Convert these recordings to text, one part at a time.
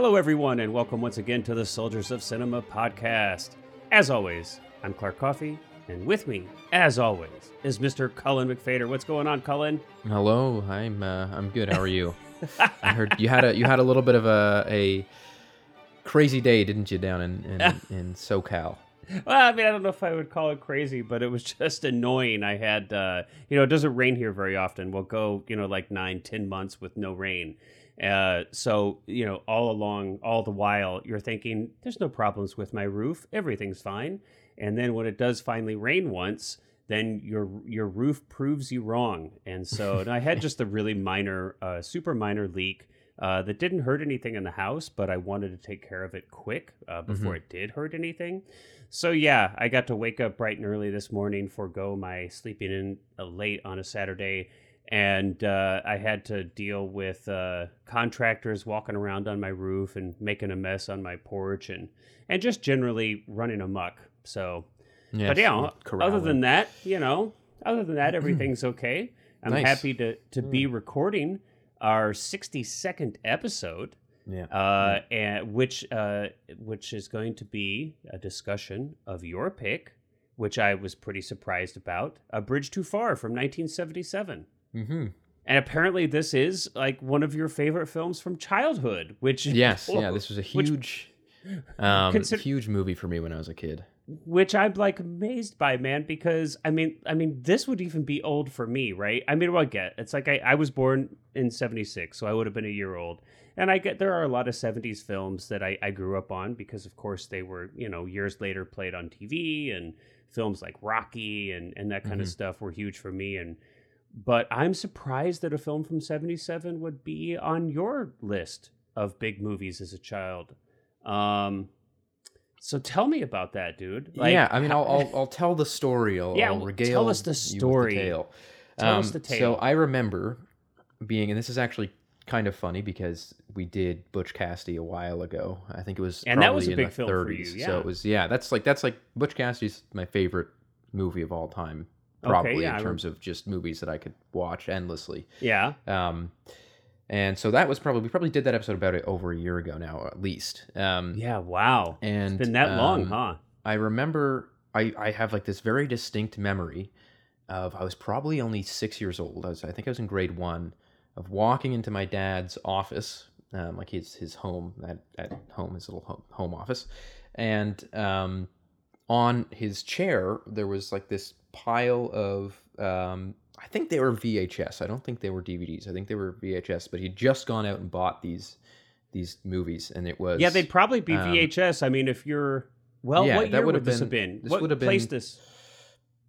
Hello, everyone, and welcome once again to the Soldiers of Cinema podcast. As always, I'm Clark Coffee, and with me, as always, is Mr. Cullen McFader. What's going on, Cullen? Hello, I'm uh, I'm good. How are you? I heard you had a you had a little bit of a a crazy day, didn't you, down in in, in SoCal? Well, I mean, I don't know if I would call it crazy, but it was just annoying. I had, uh, you know, it doesn't rain here very often. We'll go, you know, like nine, ten months with no rain. Uh, so, you know, all along, all the while, you're thinking, there's no problems with my roof. Everything's fine. And then when it does finally rain once, then your your roof proves you wrong. And so and I had just a really minor, uh, super minor leak uh, that didn't hurt anything in the house, but I wanted to take care of it quick uh, before it did hurt anything. So yeah, I got to wake up bright and early this morning, forego my sleeping in uh, late on a Saturday, and uh, I had to deal with uh, contractors walking around on my roof and making a mess on my porch, and and just generally running amok. So, Yes, but yeah, other than that, you know, other than that, everything's okay. I'm Nice. happy to to be recording our 62nd episode yeah, uh, and which uh, which is going to be a discussion of your pick, which I was pretty surprised about. A Bridge Too Far from 1977. Mm-hmm. And apparently, this is like one of your favorite films from childhood. Which yes, yeah. This was a which- huge, um, Consider- huge movie for me when I was a kid. which I'm like amazed by, man, because I mean, I mean, this would even be old for me, right? I mean, what I get, it's like I, I was born in '76, so I would have been a year old, and I get there are a lot of '70s films that I, I grew up on because, of course, they were you know years later played on TV, and films like Rocky and and that kind of Mhm. stuff were huge for me, and but I'm surprised that a film from '77 would be on your list of big movies as a child. Um, so tell me about that, dude. Like, yeah, I mean, I'll, I'll I'll tell the story. I'll, Yeah, I'll regale tell us the story. tale. Tell us Um, the tale. So I remember being, and this is actually kind of funny because we did Butch Cassidy a while ago. I think it was And that was a in big the film for 30s. you, So it was yeah. That's like that's like Butch Cassidy's my favorite movie of all time. Probably yeah, in terms of just movies that I could watch endlessly. yeah. Um, and so that was probably we probably did that episode about it over a year ago now at least. Um, Yeah, wow. and It's been that long, um, huh? I remember I, I have like this very distinct memory of I was probably only six years old. I, was, I think I was in grade one of walking into my dad's office, um, like his his home at, at home, his little home, home office, and um, on his chair there was like this pile of um, I think they were VHS. I don't think they were DVDs. I think they were VHS. But he'd just gone out and bought these these movies, and it was Yeah, they'd probably be um, VHS. I mean, if you're well, yeah, what year would this been- have been? this what would have place this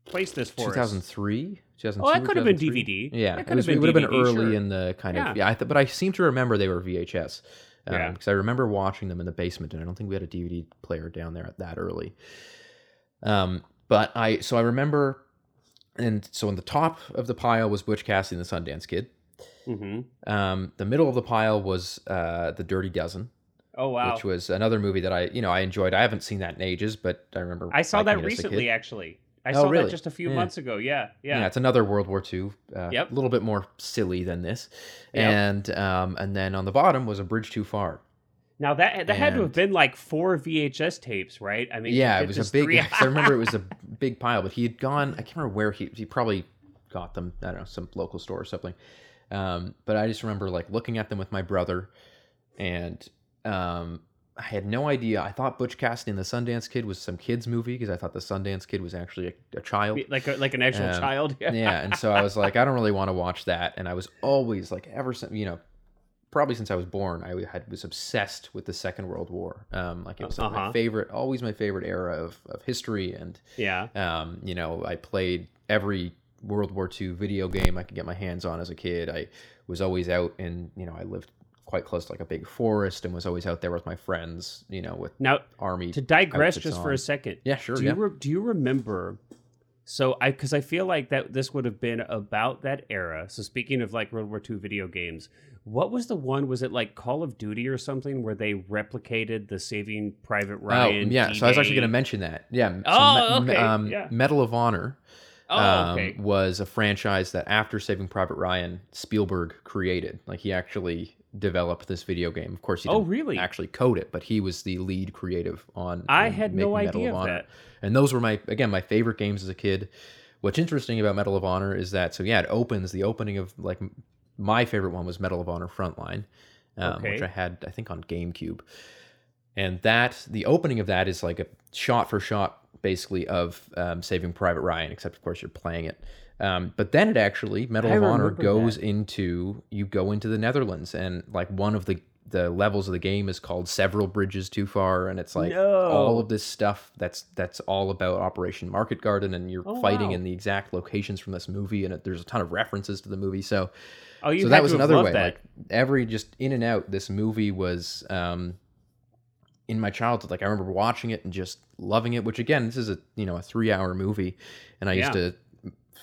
place this for us? 2003 2002 Oh, that could have been DVD. yeah it, could was, have it been would have been early sure. in the kind Yeah. of yeah, I th- but i seem to remember they were vhs um, Yeah. because i remember watching them in the basement and i don't think we had a dvd player down there at that early um but i so i remember and so on the top of the pile was butch cassidy and the sundance kid hmm um the middle of the pile was uh the dirty dozen Oh wow, which was another movie that i you know i enjoyed i haven't seen that in ages but i remember I saw that it as a kid. recently. Actually, I Oh, saw that really? just a few Yeah. months ago. Yeah, Yeah. yeah. it's another World War II. Uh, Yep. A little bit more silly than this, Yep. and um, and then on the bottom was a bridge too far. Now that that had to have been like four VHS tapes, right? I mean, yeah, it was a big. three- I remember it was a big pile, but he had gone. I can't remember where he he probably got them. I don't know, some local store or something. Um, but I just remember like looking at them with my brother, and um, I had no idea. I thought Butch Cassidy and the Sundance Kid was some kids movie because I thought the Sundance Kid was actually a, a child. like a, like an actual Um, child. yeah and so i was like i don't really want to watch that and i was always like ever since you know probably since i was born i had was obsessed with the second world war um like it was Uh-huh. my favorite always my favorite era of, of history and yeah. um you know i played every world war ii video game i could get my hands on as a kid i was always out and you know i lived quite close to like a big forest and was always out there with my friends you know with Now army to digress just for a second. yeah sure do yeah you re- do you remember so i because i feel like that this would have been about that era so speaking of like world war ii video games what was the one was it like call of duty or something where they replicated the saving private ryan oh yeah so i was actually going to mention that yeah so Oh, Me- okay, um, yeah. medal of honor oh um, okay was a franchise that after Saving Private Ryan, Spielberg created. Like he actually developed this video game. Of course, he Oh, didn't really? actually code it, but he was the lead creative on. I had no Medal idea of that. And those were my again my favorite games as a kid. What's interesting about Medal of Honor is that so yeah, it opens the opening of like my favorite one was Medal of Honor Frontline, um, which I had I think on GameCube, and that the opening of that is like a shot for shot basically of um, Saving Private Ryan, except of course you're playing it. Um, but then it actually Medal I of Honor goes that. into you go into the Netherlands and like one of the the levels of the game is called several bridges too far and it's like No. all of this stuff that's that's all about Operation Market Garden and you're Oh, fighting wow. in the exact locations from this movie and it, there's a ton of references to the movie so Oh, you so that was to another way that. like every just in and out this movie was um in my childhood. Like i remember watching it and just loving it which again this is a you know a three hour movie and i used to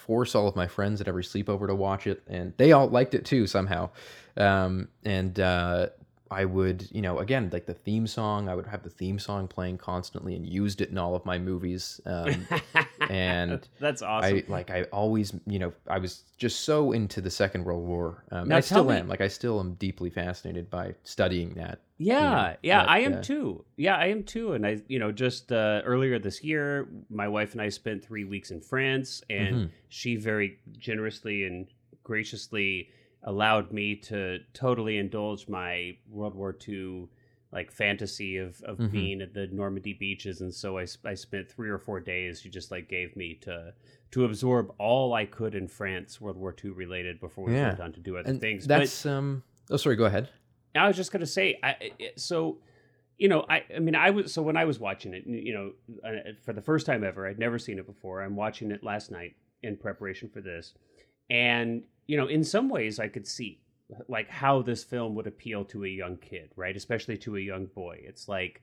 force all of my friends at every sleepover to watch it and they all liked it too somehow. Um and uh I would, you know, again, like the theme song, I would have the theme song playing constantly and used it in all of my movies. Um, and That's awesome. I like I always you know I was just so into the Second World War. Um, Now I still me- am. Like I still am deeply fascinated by studying that. Yeah, know, yeah, I am uh, too. Yeah, I am too. And I, you know, just uh, earlier this year, my wife and I spent three weeks in France, and Mhm. she very generously and graciously allowed me to totally indulge my World War II like fantasy of, of Mhm. being at the Normandy beaches. And so I, I spent three or four days. She just like gave me to to absorb all I could in France, World War II related, before we Yeah. went on to do other And things. But- that's um. Oh, sorry. Go ahead. I was just gonna say, I so, you know, I I mean, I was so when I was watching it, you know, uh, for the first time ever, I'd never seen it before. I'm watching it last night in preparation for this, and you know, in some ways, I could see like how this film would appeal to a young kid, right? Especially to a young boy. It's like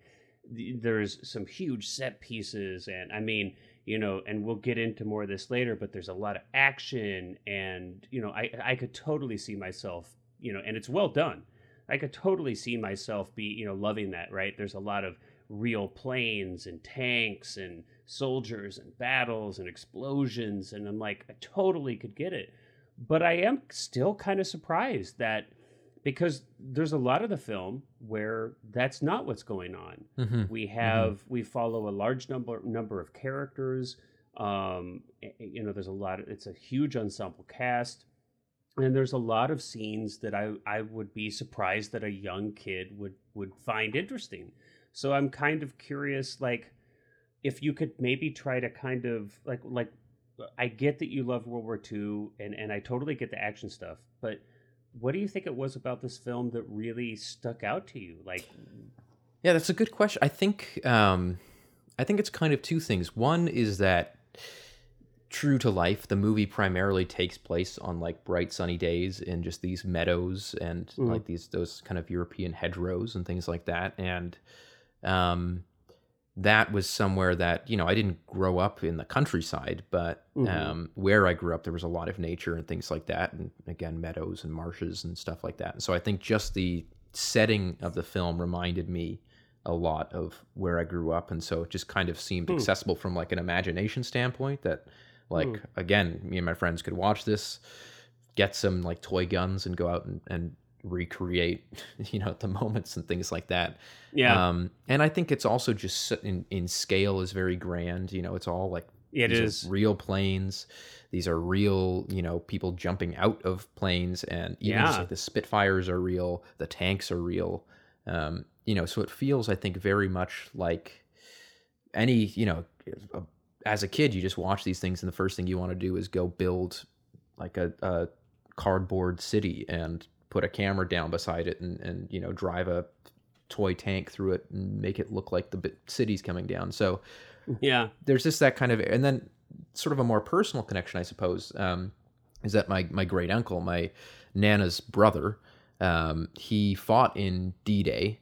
there's some huge set pieces, and I mean, you know, and we'll get into more of this later, but there's a lot of action, and you know, I I could totally see myself, you know, and it's well done. I could totally see myself be, you know, loving that, right? There's a lot of real planes and tanks and soldiers and battles and explosions and I'm like I totally could get it. But I am still kind of surprised that because there's a lot of the film where that's not what's going on. Mhm. We have we follow a large number number of characters. Um, you know, there's a lot. Of, it's a huge ensemble cast, and there's a lot of scenes that I I would be surprised that a young kid would would find interesting. So I'm kind of curious, like if you could maybe try to kind of like like I get that you love World War II, and and I totally get the action stuff, but what do you think it was about this film that really stuck out to you? Like, Yeah, that's a good question. I think um, I think it's kind of two things. One is that true to life, the movie primarily takes place on like bright sunny days in just these meadows and Mhm. like these those kind of European hedgerows and things like that. And um, that was somewhere that you know I didn't grow up in the countryside, but Mhm. um, where I grew up, there was a lot of nature and things like that, and again meadows and marshes and stuff like that. And so I think just the setting of the film reminded me a lot of where I grew up, and so it just kind of seemed Hmm. accessible from like an imagination standpoint. That like Hmm. again, me and my friends could watch this, get some like toy guns, and go out and, and recreate you know the moments and things like that. yeah, Um, and I think it's also just in in scale is very grand. You know, it's all like it is. real planes. These are real, you know, people jumping out of planes, and even just Yeah. like the Spitfires are real. The tanks are real. Um, you know, so it feels, I think, very much like any, you know, as a kid, you just watch these things, and the first thing you want to do is go build like a, a cardboard city and put a camera down beside it, and and you know, drive a toy tank through it and make it look like the city's coming down. So Yeah, there's just that kind of and then sort of a more personal connection i suppose um, is that my my great uncle my nana's brother um, he fought in d-day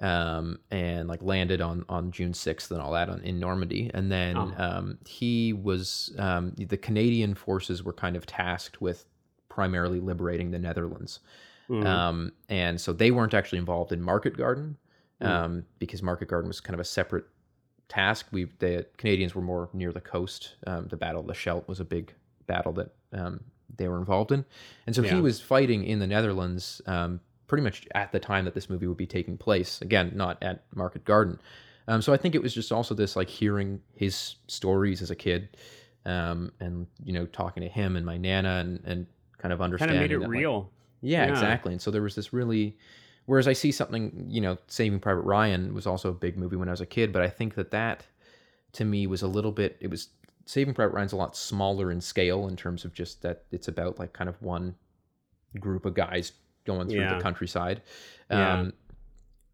um, and like landed on on june 6th and all that on, in normandy and then Oh. um, he was um, the canadian forces were kind of tasked with primarily liberating the netherlands Mhm. um, and so they weren't actually involved in Market Garden Mm. um, because Market Garden was kind of a separate task. We the Canadians were more near the coast. Um, the Battle of the Scheldt was a big battle that um, they were involved in, and so Yeah. he was fighting in the Netherlands, um, pretty much at the time that this movie would be taking place. Again, not at Market Garden. Um, so I think it was just also this like hearing his stories as a kid, um, and you know talking to him and my nana and and kind of Kind understanding of made it that, like, real. yeah, Yeah. exactly. And so there was this really, whereas I see something, you know, Saving Private Ryan was also a big movie when I was a kid, but I think that that to me was a little bit, it was, Saving Private Ryan's a lot smaller in scale in terms of just that it's about like kind of one group of guys going through Yeah. the countryside. Yeah. Um,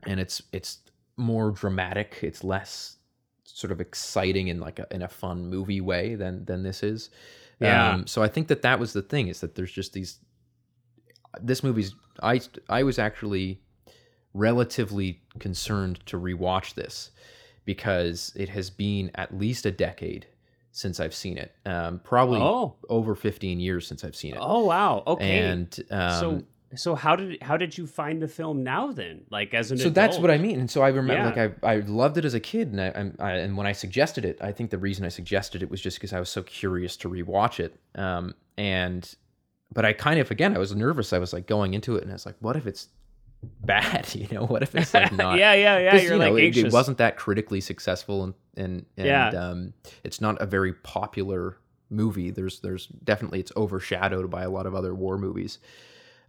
and it's, it's more dramatic. It's less sort of exciting in like a, in a fun movie way than, than this is. Yeah. Um, so I think that that was the thing is that there's just these this movie's I I was actually relatively concerned to rewatch this because it has been at least a decade since I've seen it. Um, probably Oh. over 15 years since I've seen it. Oh wow. Okay. And um, so so how did how did you find the film now then? Like as an so that's what I mean. And so I remember, Yeah. like, I, I loved it as a kid, and I, I'm- and when I suggested it, I think the reason I suggested it was just because I was so curious to rewatch it. Um, and but I kind of again, I was nervous. I was like going into it, and I was like, what if it's bad? You know, what if it's like not? yeah, yeah, yeah You're you know, like it, it wasn't that critically successful, and and, and Yeah. um, it's not a very popular movie. There's there's definitely it's overshadowed by a lot of other war movies.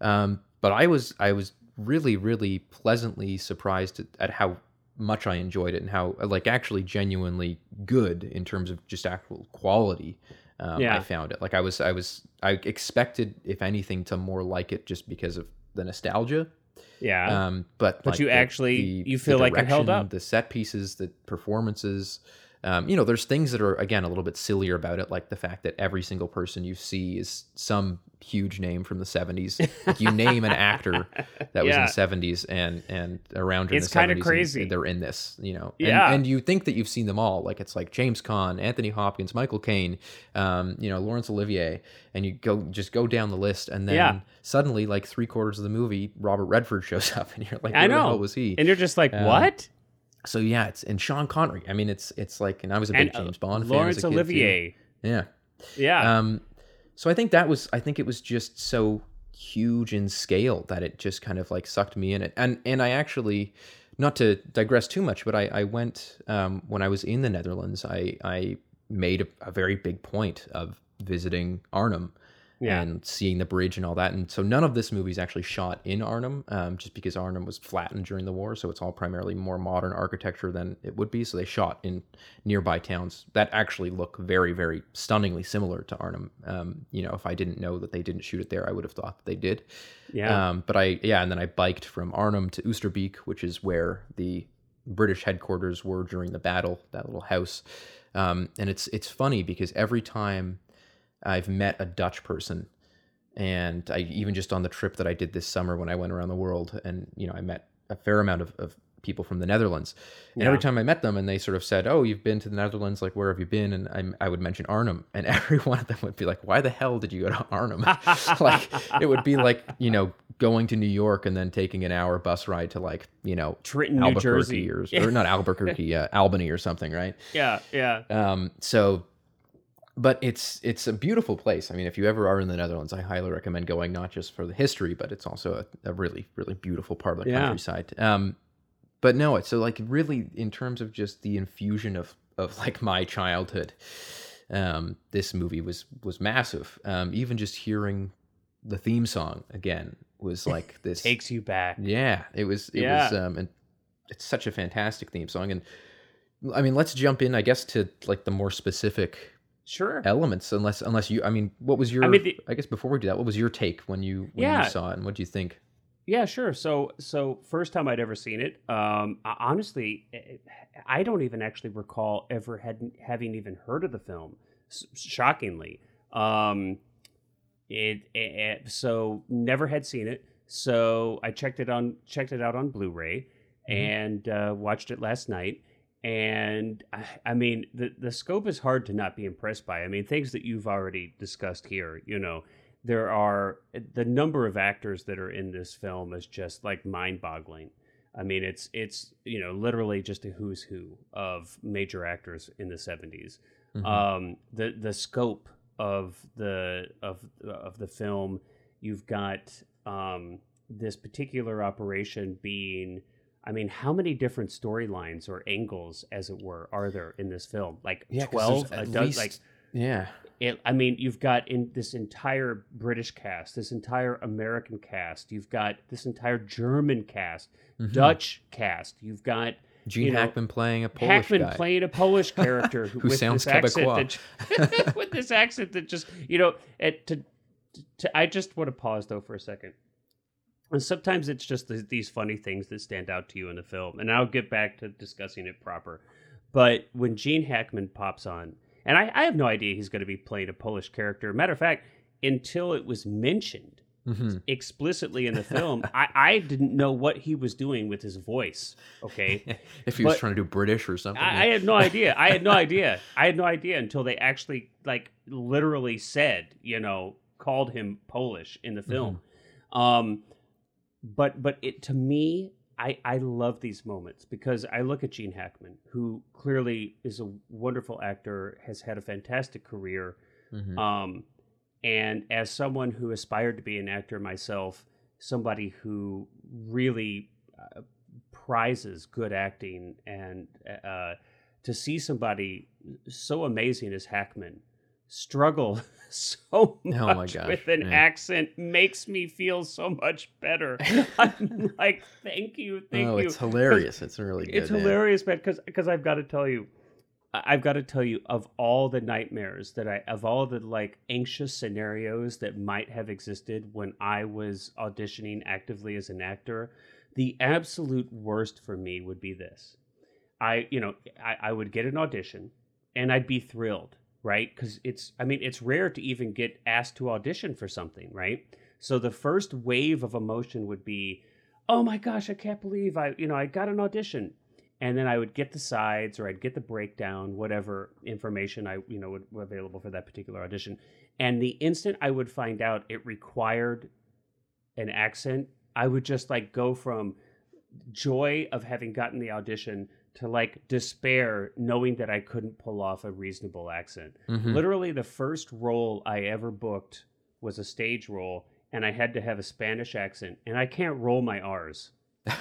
Um, but I was I was really really pleasantly surprised at, at how much I enjoyed it and how like actually genuinely good in terms of just actual quality. Um, Yeah. I found it like I was I was I expected if anything to more like it just because of the nostalgia. Yeah. Um, but But like, you the- actually- the- you feel like it held up. The set pieces, the performances. Um, you know, there's things that are again a little bit sillier about it, like the fact that every single person you see is some huge name from the 70s. Like you name an actor that was in the 70s and and around during It's the 70s. kinda and crazy. They're in this, you know. And, Yeah. and you think that you've seen them all. Like it's like James Caan, Anthony Hopkins, Michael Caine, um, you know, Laurence Olivier, and you go just go down the list, and then Yeah. suddenly, like three quarters of the movie, Robert Redford shows up, and you're like, I know. hell was he? and you're just like, um, what? so yeah, it's and Sean Connery. I mean, it's it's like, and I was a big And uh, James Bond fan. Laurence as a kid, too. Olivier. Yeah. Yeah. Um, so I think that was I think it was just so huge in scale that it just kind of like sucked me in it. And and I actually not to digress too much, but I, I went um, when I was in the Netherlands, I I made a, a very big point of visiting Arnhem Yeah. and seeing the bridge and all that. And so none of this movie is actually shot in Arnhem, um, just because Arnhem was flattened during the war. So it's all primarily more modern architecture than it would be. So they shot in nearby towns that actually look very, very stunningly similar to Arnhem. Um, you know, if I didn't know that they didn't shoot it there, I would have thought that they did. yeah. Um, but I, yeah, and then I biked from Arnhem to Oosterbeek, which is where the British headquarters were during the battle, that little house. Um, and it's it's funny because every time I've met a Dutch person, and I even just on the trip that I did this summer when I went around the world, and you know I met a fair amount of, of people from the Netherlands, and every time I met them, and they sort of said, "Oh, you've been to the Netherlands? Like, where have you been?" And I, I would mention Arnhem, and every one of them would be like, "Why the hell did you go to Arnhem?" like it would be like you know going to New York and then taking an hour bus ride to like you know Trenton, New Albuquerque Jersey. or, or not Albuquerque, uh, Albany or something, right? yeah. Yeah. Um, so, but it's it's a beautiful place. I mean, if you ever are in the Netherlands, I highly recommend going. Not just for the history, but it's also a, a really really beautiful part of the Yeah. countryside. Um, but no, it's so like really in terms of just the infusion of of like my childhood. Um, this movie was was massive. Um, even just hearing the theme song again was like this Takes you back. yeah, it was. It Yeah. was. Um, and it's such a fantastic theme song. And I mean, let's jump in, I guess, to like the more specific Sure. elements. Unless, unless you, I mean, what was your? I, mean, the- guess before we do that, what was your take when you when Yeah. you saw it, and what do you think? Yeah, sure. So, so first time I'd ever seen it. Um, honestly, eh, I don't even actually recall ever had having even heard of the film. Shockingly, um, it, it so never had seen it. So I checked it on checked it out on Blu-ray Mhm. and uh, watched it last night. And I, I mean, the the scope is hard to not be impressed by. I mean, things that you've already discussed here. You know, there are the number of actors that are in this film is just like mind-boggling. I mean, it's it's you know literally just a who's who of major actors in the 70s. Mhm. Um, the the scope of the of of the film, you've got um, this particular operation being I mean, how many different storylines or angles, as it were, are there in this film? Like Yeah, twelve, a at dozen, least- like Yeah. it, I mean, you've got in this entire British cast, this entire American cast, you've got this entire German cast, Mhm. Dutch cast, you've got Gene you know, Hackman playing a Polish Hackman guy. playing a Polish character who, sounds this Quebecois. that, with this accent that just you know it, to, to I just want to pause though for a second. And sometimes it's just the, these funny things that stand out to you in the film, and I'll get back to discussing it proper. But when Gene Hackman pops on, and I, I have no idea he's going to be playing a Polish character. Matter of fact, until it was mentioned Mhm. explicitly in the film, I, I didn't know what he was doing with his voice. Okay, if he was trying to do British or something. I, I had no idea. I had no idea. I had no idea until they actually like literally said, you know, called him Polish in the film. Um, but but it to me, I I love these moments because I look at Gene Hackman, who clearly is a wonderful actor, has had a fantastic career. Mhm. Um, and as someone who aspired to be an actor myself, somebody who really uh, prizes good acting, and uh, to see somebody so amazing as Hackman struggle so much Oh my gosh, with an accent makes me feel so much better. I'm like, thank you, thank oh, you. it's hilarious. It's really good. It's hilarious, man, because because I've got to tell you, I've got to tell you of all the nightmares that I of all the like anxious scenarios that might have existed when I was auditioning actively as an actor, the absolute worst for me would be this. I you know I, I would get an audition, and I'd be thrilled, right? Because it's I mean it's rare to even get asked to audition for something, right? So the first wave of emotion would be, oh my gosh, I can't believe I, you know, I got an audition. And then I would get the sides or I'd get the breakdown, whatever information I, you know, would, were available for that particular audition. And the instant I would find out it required an accent, I would just like go from joy of having gotten the audition to like despair knowing that I couldn't pull off a reasonable accent. Mhm. Literally, the first role I ever booked was a stage role, and I had to have a Spanish accent, and I can't roll my R's.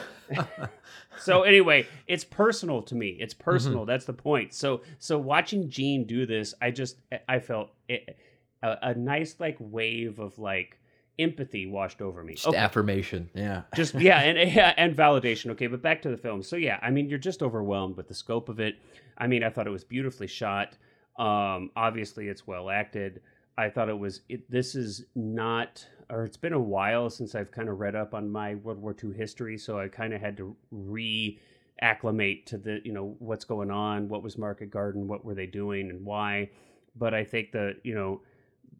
So anyway, it's personal to me. It's mm-hmm. personal. That's the point. So so watching Gene do this, I just I felt it, a, a nice like wave of like empathy washed over me. Just Okay affirmation. Yeah. just yeah and yeah, and validation okay but back to the film so yeah i mean you're just overwhelmed with the scope of it i mean i thought it was beautifully shot um obviously it's well acted i thought it was it, this is not or it's been a while since i've kind of read up on my world war ii history so i kind of had to re acclimate to the you know what's going on what was market garden what were they doing and why but i think the you know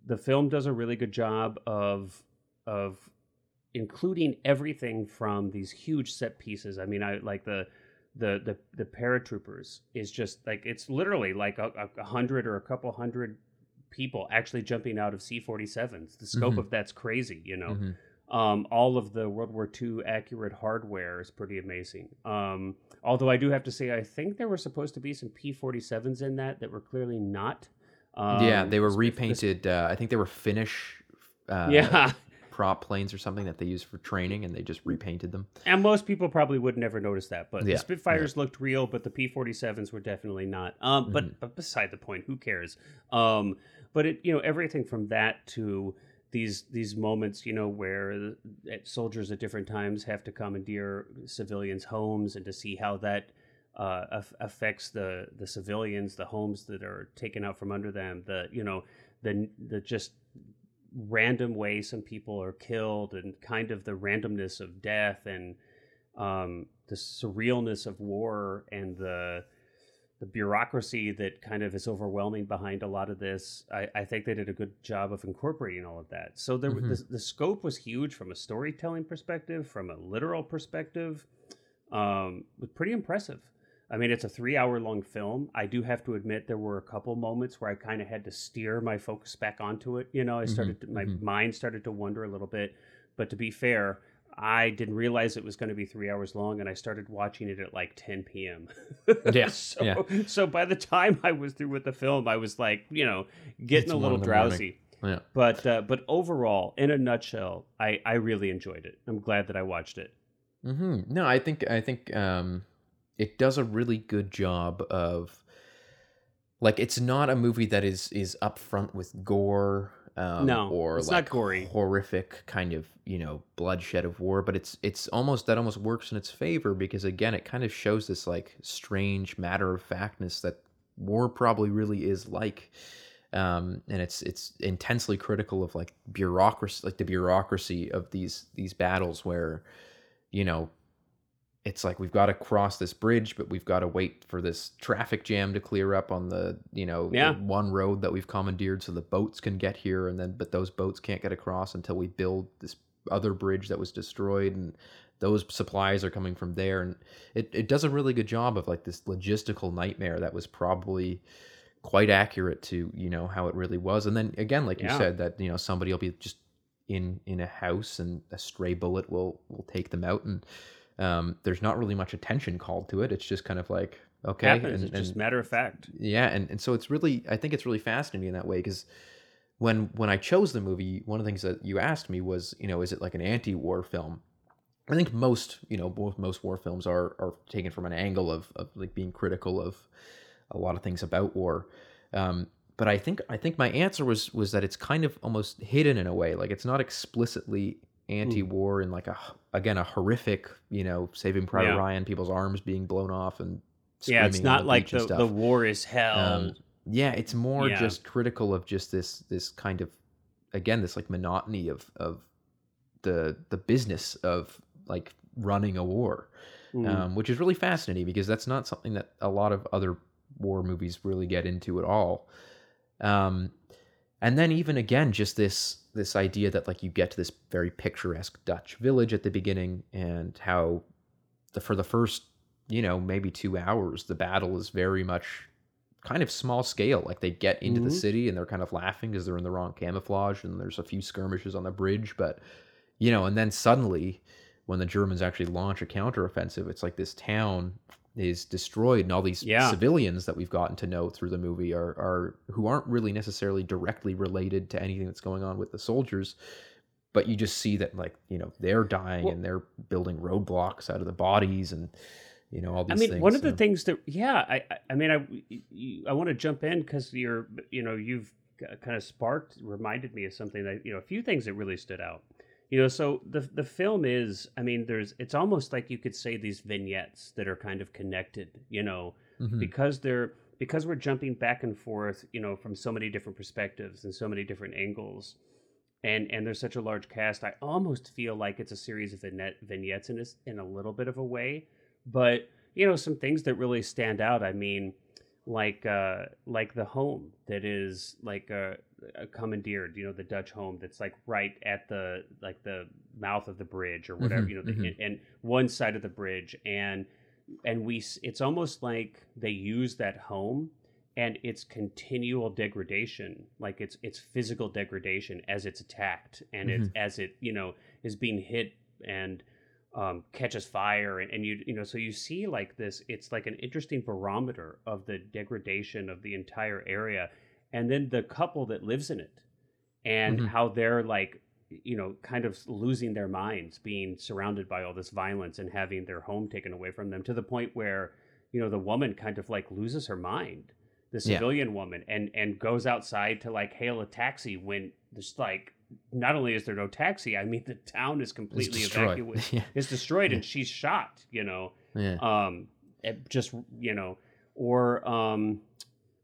the film does a really good job of of including everything from these huge set pieces. I mean, I like the the the the paratroopers is just like it's literally like a, a hundred or a couple hundred people actually jumping out of C-47s. The scope Mhm. of that's crazy, you know. Mhm. Um, all of the World War II accurate hardware is pretty amazing. Um, although I do have to say, I think there were supposed to be some P-47s in that that were clearly not. Um, yeah, they were sp- repainted. Uh, I think they were Finnish. Uh, yeah, prop planes or something that they used for training, and they just repainted them. And most people probably would never notice that, but Yeah, the Spitfires looked real, but the P-47s were definitely not. Um, Mm-hmm. but but beside the point, who cares? Um, but it you know everything from that to these these moments you know where soldiers at different times have to commandeer civilians' homes and to see how that uh, aff- affects the the civilians, the homes that are taken out from under them, the you know the the just random way some people are killed and kind of the randomness of death and um, the surrealness of war and the the bureaucracy that kind of is overwhelming behind a lot of this. I, I think they did a good job of incorporating all of that. So there, Mhm. the, the scope was huge from a storytelling perspective, from a literal perspective. Um, was pretty impressive. I mean, it's a three-hour-long film. I do have to admit there were a couple moments where I kind of had to steer my focus back onto it. You know, I started to, my mhm. mind started to wander a little bit. But to be fair, I didn't realize it was going to be three hours long, and I started watching it at like 10 p.m. Yeah, so, so by the time I was through with the film, I was like, you know, getting It's a little the morning. drowsy. Yeah. But uh, but overall, in a nutshell, I I really enjoyed it. I'm glad that I watched it. Mm-hmm. No, I think I think um, it does a really good job of like it's not a movie that is is upfront with gore um, No, or it's like not gory. horrific kind of you know bloodshed of war but it's it's almost that almost works in its favor because again it kind of shows this like strange matter of factness that war probably really is like um, and it's it's intensely critical of like bureaucracy like the bureaucracy of these these battles where you know it's like we've got to cross this bridge but we've got to wait for this traffic jam to clear up on the you know Yeah. one road that we've commandeered so the boats can get here and then but those boats can't get across until we build this other bridge that was destroyed and those supplies are coming from there. And it, it does a really good job of like this logistical nightmare that was probably quite accurate to you know how it really was. And then again like you said that you know somebody will be just in in a house and a stray bullet will will take them out. And um, there's not really much attention called to it it's just kind of like okay Happens. and, it's just and- matter of fact. yeah and, and so it's really i think it's really fascinating in that way because when when i chose the movie one of the things that you asked me was you know is it like an anti-war film i think most you know both most war films are are taken from an angle of, of like being critical of a lot of things about war um, but i think i think my answer was was that it's kind of almost hidden in a way like it's not explicitly anti-war and like a again a horrific you know saving private Yeah. ryan people's arms being blown off and Yeah, it's not like the, the war is hell. Um, yeah, it's more Yeah. just critical of just this this kind of again this like monotony of of the the business of like running a war, Mm. um, which is really fascinating because that's not something that a lot of other war movies really get into at all. Um, and then even again, just this this idea that like you get to this very picturesque Dutch village at the beginning, and how the for the first you know maybe two hours the battle is very much kind of small scale. Like they get into the Mhm. city and they're kind of laughing because they're in the wrong camouflage, and there's a few skirmishes on the bridge, but you know, and then suddenly when the Germans actually launch a counteroffensive, it's like this town is destroyed and all these Yeah. civilians that we've gotten to know through the movie are are who aren't really necessarily directly related to anything that's going on with the soldiers but you just see that like you know they're dying Well- and they're building roadblocks out of the bodies and you know all these I mean, things one of the things that, yeah, I, I- mean, I, you- I want to jump in because you're, you know, you've kind of sparked, reminded me of something that, you know, a few things that really stood out. You know, so the the film is, I mean, there's, it's almost like you could say these vignettes that are kind of connected. You know, Mhm. because they're because we're jumping back and forth, you know, from so many different perspectives and so many different angles. And, and there's such a large cast. I almost feel like it's a series of vignette, vignettes in a, in a little bit of a way but you know some things that really stand out i mean like uh like the home that is like a, a commandeered you know the dutch home that's like right at the like the mouth of the bridge or whatever Mhm, you know the, mhm. and one side of the bridge and and we it's almost like they use that home and it's continual degradation like it's it's physical degradation as it's attacked and it's as it you know is being hit and um, catches fire and, and you you know so you see like this it's like an interesting barometer of the degradation of the entire area and then the couple that lives in it and Mhm. how they're like you know kind of losing their minds being surrounded by all this violence and having their home taken away from them to the point where you know the woman kind of like loses her mind the Yeah. civilian woman and and goes outside to like hail a taxi when there's like not only is there no taxi i mean the town is It's completely destroyed. evacuated yeah. is destroyed and she's shot you know yeah. um it just you know or um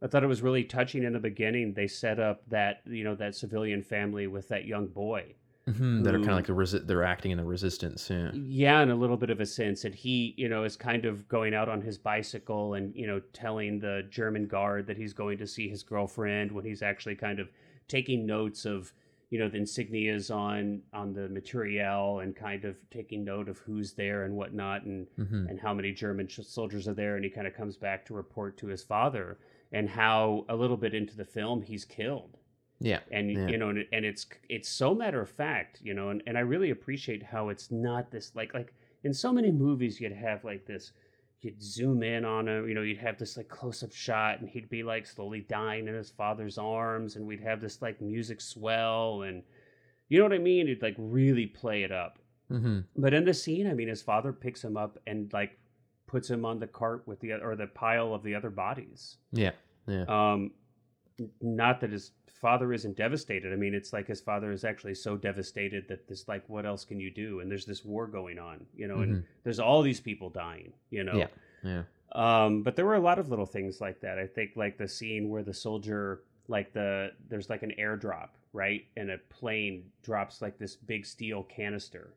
i thought it was really touching in the beginning they set up that you know that civilian family with that young boy Mhm, that are kind of like the resi- they're acting in the resistance yeah yeah in a little bit of a sense and he you know is kind of going out on his bicycle and you know telling the german guard that he's going to see his girlfriend when he's actually kind of taking notes of you know the insignias on on the materiel and kind of taking note of who's there and whatnot and Mhm. and how many German soldiers are there, and he kind of comes back to report to his father, and how a little bit into the film he's killed, yeah and Yeah. you know, and, and it's it's so matter of fact, you know, and, and I really appreciate how it's not this like like in so many movies you'd have like this, you'd zoom in on him. You know, you'd have this like close up shot, and he'd be like slowly dying in his father's arms, and we'd have this like music swell, and you know what I mean? It'd like really play it up. Mm-hmm. But in the scene, I mean, his father picks him up and like puts him on the cart with the or the pile of the other bodies. Yeah. Yeah. Um, not that his father isn't devastated. I mean, it's like his father is actually so devastated that this like, what else can you do? And there's this war going on, you know, and there's all these people dying, you know. Yeah. Yeah. Um, but there were a lot of little things like that. I think like the scene where the soldier, like the there's like an airdrop, right, and a plane drops like this big steel canister.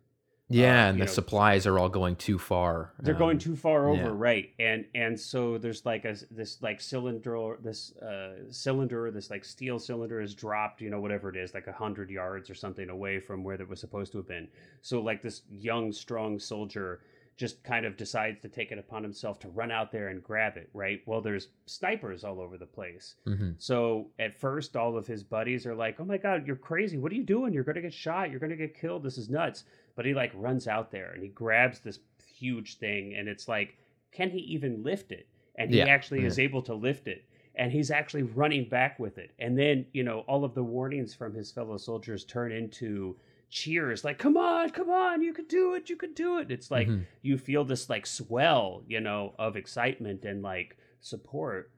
Yeah, uh, and the know, supplies are all going too far. They're going Um, too far over, yeah. right? And and so there's like a this like cylinder, this uh, cylinder, this like steel cylinder is dropped, you know, whatever it is, like a hundred yards or something away from where it was supposed to have been. So like this young, strong soldier just kind of decides to take it upon himself to run out there and grab it, right? Well, there's snipers all over the place. Mhm. So at first, all of his buddies are like, "Oh my god, you're crazy! What are you doing? You're gonna get shot! You're gonna get killed! This is nuts!" But he like runs out there and he grabs this huge thing, and it's like, can he even lift it? And he Yeah, actually yeah. is able to lift it, and he's actually running back with it. And then you know all of the warnings from his fellow soldiers turn into cheers like come on come on you can do it you can do it it's like Mhm. you feel this like swell you know of excitement and like support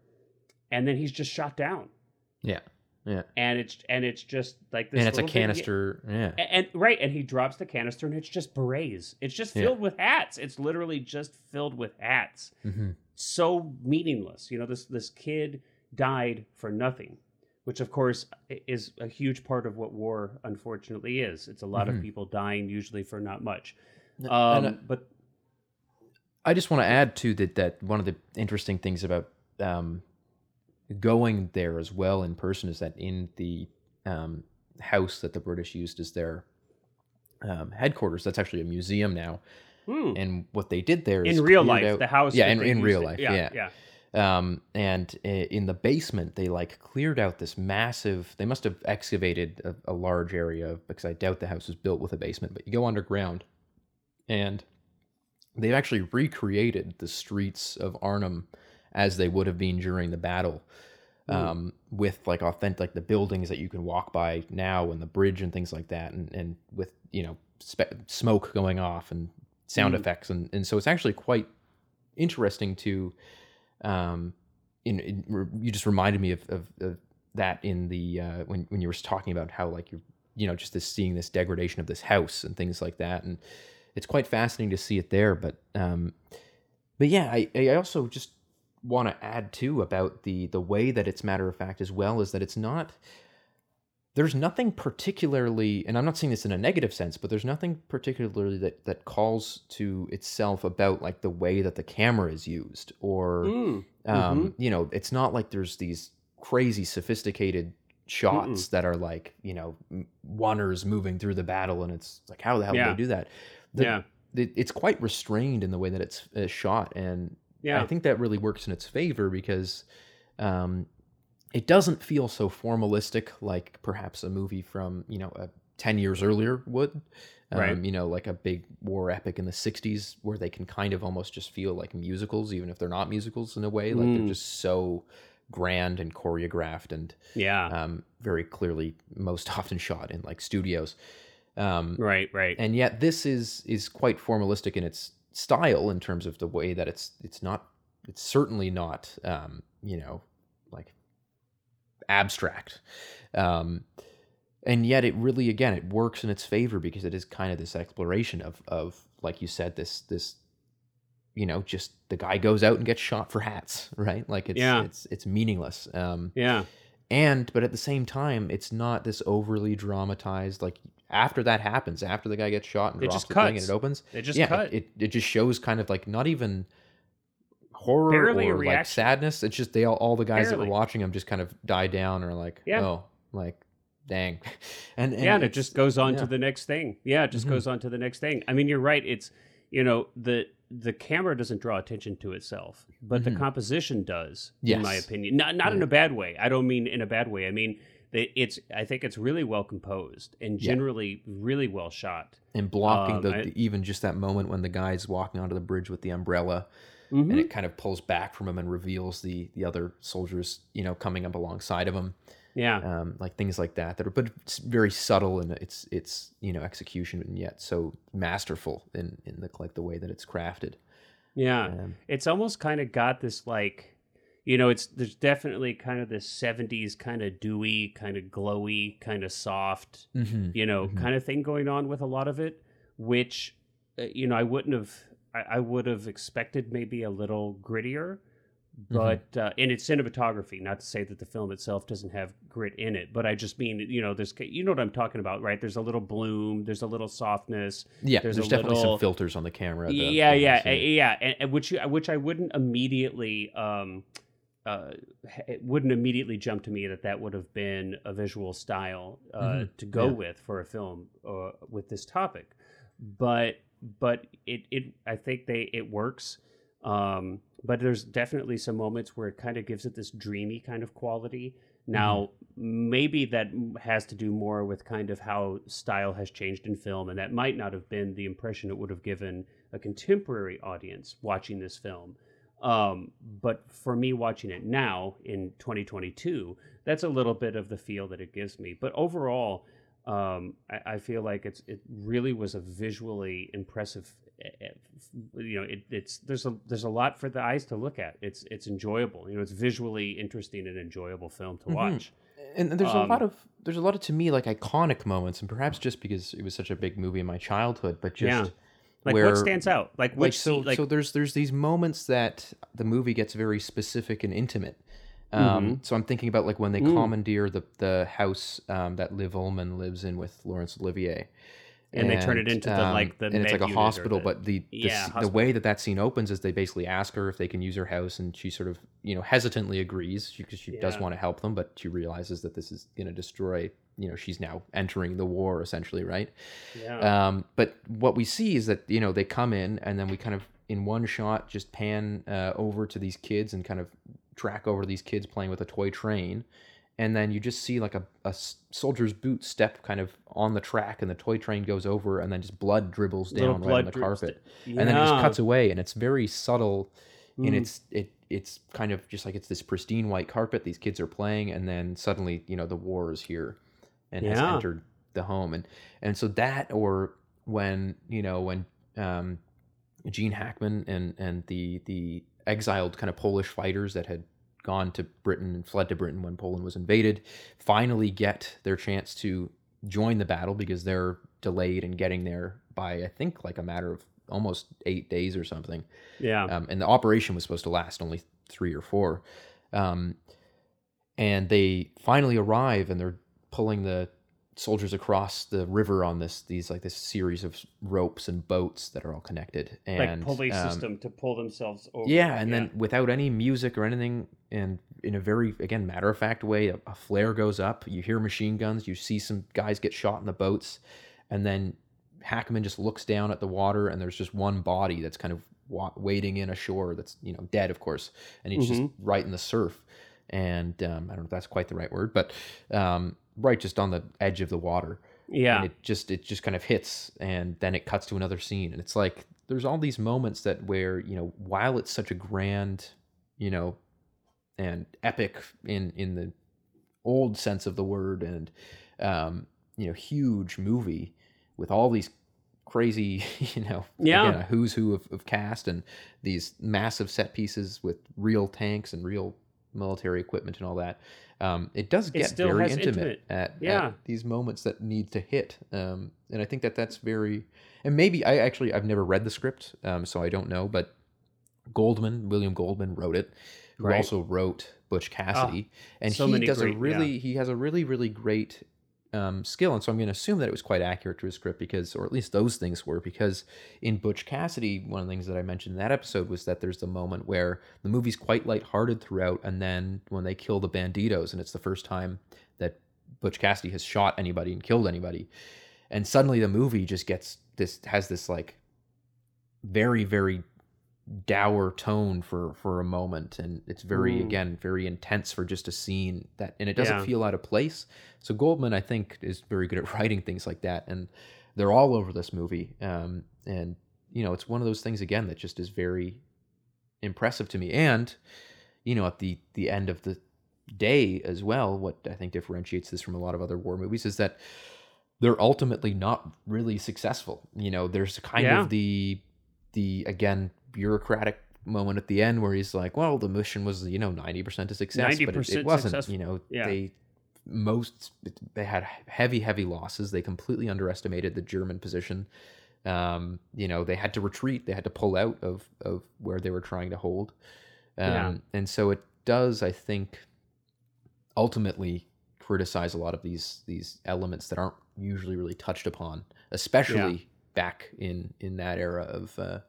and then he's just shot down Yeah. Yeah. and it's and it's just like this And it's a canister. Yeah. and, and- right and he drops the canister and it's just berets it's just Yeah. filled with hats it's literally just filled with hats hmm so meaningless you know this this kid died for nothing which of course is a huge part of what war unfortunately is it's a lot of Mhm. people dying usually for not much And, um uh, but I just want to add too that that one of the interesting things about um, going there as well in person is that in the um, house that the British used as their um, headquarters, that's actually a museum now. hmm, And what they did there is in real life out- the house yeah, in, in real it- life, yeah yeah. yeah Um, and in the basement, they like cleared out this massive. They must have excavated a, a large area because I doubt the house was built with a basement. But you go underground, and they've actually recreated the streets of Arnhem as they would have been during the battle, Mm. um, with like authentic like the buildings that you can walk by now and the bridge and things like that, and and with you know spe- smoke going off and sound Mm. effects, and and so it's actually quite interesting to um in, in you just reminded me of, of, of that in the uh when when you were talking about how like you're you know just this seeing this degradation of this house and things like that and it's quite fascinating to see it there but um but yeah i i also just want to add too about the the way that it's matter of fact as well is that it's not there's nothing particularly and i'm not saying this in a negative sense but there's nothing particularly that that calls to itself about like the way that the camera is used or Mm, um you know it's not like there's these crazy sophisticated shots that are like you know oners moving through the battle and it's like how the hell Yeah. did they do that? The- yeah. it's quite restrained in the way that it's uh, shot and yeah I think that really works in its favor because um, it doesn't feel so formalistic like perhaps a movie from you know uh, 10 years earlier would. Um, Right. you know like a big war epic in the 60s where they can kind of almost just feel like musicals even if they're not musicals in a way. Like Mm. they're just so grand and choreographed and yeah. um, very clearly most often shot in like studios. Um, right right. and yet this is is quite formalistic in its style in terms of the way that it's it's not it's certainly not um you know like abstract. Um and yet it really again it works in its favor because it is kind of this exploration of of like you said this this you know just the guy goes out and gets shot for hats right? Like it's Yeah. it's it's meaningless. Um yeah and but at the same time it's not this overly dramatized like after that happens after the guy gets shot and It drops just the thing and cuts. it opens they just yeah cut It, it just shows kind of like not even horror Barely or like sadness it's just they all, all the guys that were watching them just kind of die down or like Yeah. oh like dang and, and yeah, and it just goes on yeah. to the next thing. Yeah, it just Mhm. goes on to the next thing. I mean, you're right. It's you know the the camera doesn't draw attention to itself, but the Mhm. composition does, in my opinion. Not not in a bad way. I don't mean in a bad way. I mean that it's. I think it's really well composed and Yeah. generally really well shot. and blocking Um, the, I- the- even just that moment when the guy's walking onto the bridge with the umbrella Mhm. and it kind of pulls back from him and reveals the the other soldiers, you know, coming up alongside of him, yeah. um, like things like that. That are, but it's very subtle and its its you know execution, and yet so masterful in in the like the way that it's crafted. Yeah. Um, It's almost kind of got this like you know, it's there's definitely kind of this 70s kind of dewy, kind of glowy, kind of soft, mhm. you know, Mhm. kind of thing going on with a lot of it, which uh, you know, I wouldn't have I, I would have expected maybe a little grittier. Mm-hmm. But uh, in its cinematography, not to say that the film itself doesn't have grit in it, but I just mean, you know, there's, you know what I'm talking about, right? There's a little bloom, there's a little softness, Yeah, there's there's, a definitely little- some filters on the camera. the- yeah, yeah, uh, yeah, and, and which which I wouldn't immediately um, uh, it wouldn't immediately jump to me that that would have been a visual style uh, Mhm, to go yeah. with for a film uh, with this topic, but but it it I think they it works. Um, but there's definitely some moments where it kind of gives it this dreamy kind of quality. Now, maybe that has to do more with kind of how style has changed in film, and that might not have been the impression it would have given a contemporary audience watching this film. Um, but for me watching it now in 2022, that's a little bit of the feel that it gives me. But overall, um, I, I feel like it's it really was a visually impressive. You know, it, it's there's a there's a lot for the eyes to look at. It's it's enjoyable. You know, it's visually interesting and enjoyable film to Mhm. watch. and there's Um, a lot of there's a lot of to me like iconic moments, and perhaps just because it was such a big movie in my childhood, but just Yeah. Like where what stands out? Like like which so like so there's there's these moments that the movie gets very specific and intimate. Um, So I'm thinking about like when they Mm-hmm. Mm. commandeer the the house um, that Liv Ullmann lives in with Laurence Olivier, And they turn it into the, like, the and it's like a hospital. the- but the the, Yeah, the hospital. way that that scene opens is they basically ask her if they can use her house, and she sort of you know hesitantly agrees because she, does Yeah. want to help them, but she realizes that this is going to destroy. You know, she's now entering the war essentially, right? yeah. Um, but what we see is that you know they come in, and then we kind of in one shot just pan uh, over to these kids and kind of track over these kids playing with a toy train, and then you just see like a, a soldier's boot step kind of on the track, and the toy train goes over, and then just blood dribbles down right on the carpet, d- and then it just cuts away, and it's very subtle. And Mm. it's it it's kind of just like it's this pristine white carpet. These kids are playing, and then suddenly you know the war is here, and has entered the home, and and so that or when you know when um, Gene Hackman and and the the exiled kind of Polish fighters that had gone to Britain and fled to Britain when Poland was invaded finally get their chance to join the battle because they're delayed in getting there by I think like a matter of almost eight days or something yeah. um, and the operation was supposed to last only three or four. Um, and they finally arrive, and they're pulling the soldiers across the river on this these like this series of ropes and boats that are all connected. And like pulley um, system to pull themselves over. yeah, and then without any music or anything, and in a very again matter of fact way, a, a flare goes up. You hear machine guns. You see some guys get shot in the boats, and then Hackman just looks down at the water, and there's just one body that's kind of wa- wading in ashore. That's you know dead, of course, and he's just right in the surf. And um, I don't know if that's quite the right word, but um, right just on the edge of the water yeah. and it just it just kind of hits and then it cuts to another scene and it's like there's all these moments that where you know while it's such a grand you know and epic in in the old sense of the word and um you know huge movie with all these crazy you know Yeah. again, who's who of, of cast and these massive set pieces with real tanks and real military equipment and all that um, it does get still very intimate, intimate. At, Yeah. at these moments that need to hit um, and i think that that's very and maybe i actually i've never read the script um, so i don't know but goldman william goldman wrote it who Right. Ah, also wrote butch cassidy and so he does great- a really he has a really really great um, skill and so i'm going to assume that it was quite accurate to his script because or at least those things were because in butch cassidy one of the things that i mentioned in that episode was that there's the moment where the movie's quite lighthearted throughout and then when they kill the banditos and it's the first time that butch cassidy has shot anybody and killed anybody and suddenly the movie just gets this has this like very very dour tone for for a moment and it's very Mm. again very intense for just a scene that and it doesn't Yeah. feel out of place so goldman i think is very good at writing things like that and they're all over this movie um and you know it's one of those things again that just is very impressive to me. And you know, at the the end of the day as well, what I think differentiates this from a lot of other war movies is that they're ultimately not really successful. You know, there's kind Yeah. of the the again bureaucratic moment at the end where he's like, "Well, the mission was you know ninety percent a success, but it, 90% it wasn't." successful. You know, Yeah. they most they had heavy heavy losses. They completely underestimated the German position. Um, you know, they had to retreat. They had to pull out of of where they were trying to hold. Um, Yeah. and so it does, I think, ultimately criticize a lot of these these elements that aren't usually really touched upon, especially back in in that era of uh,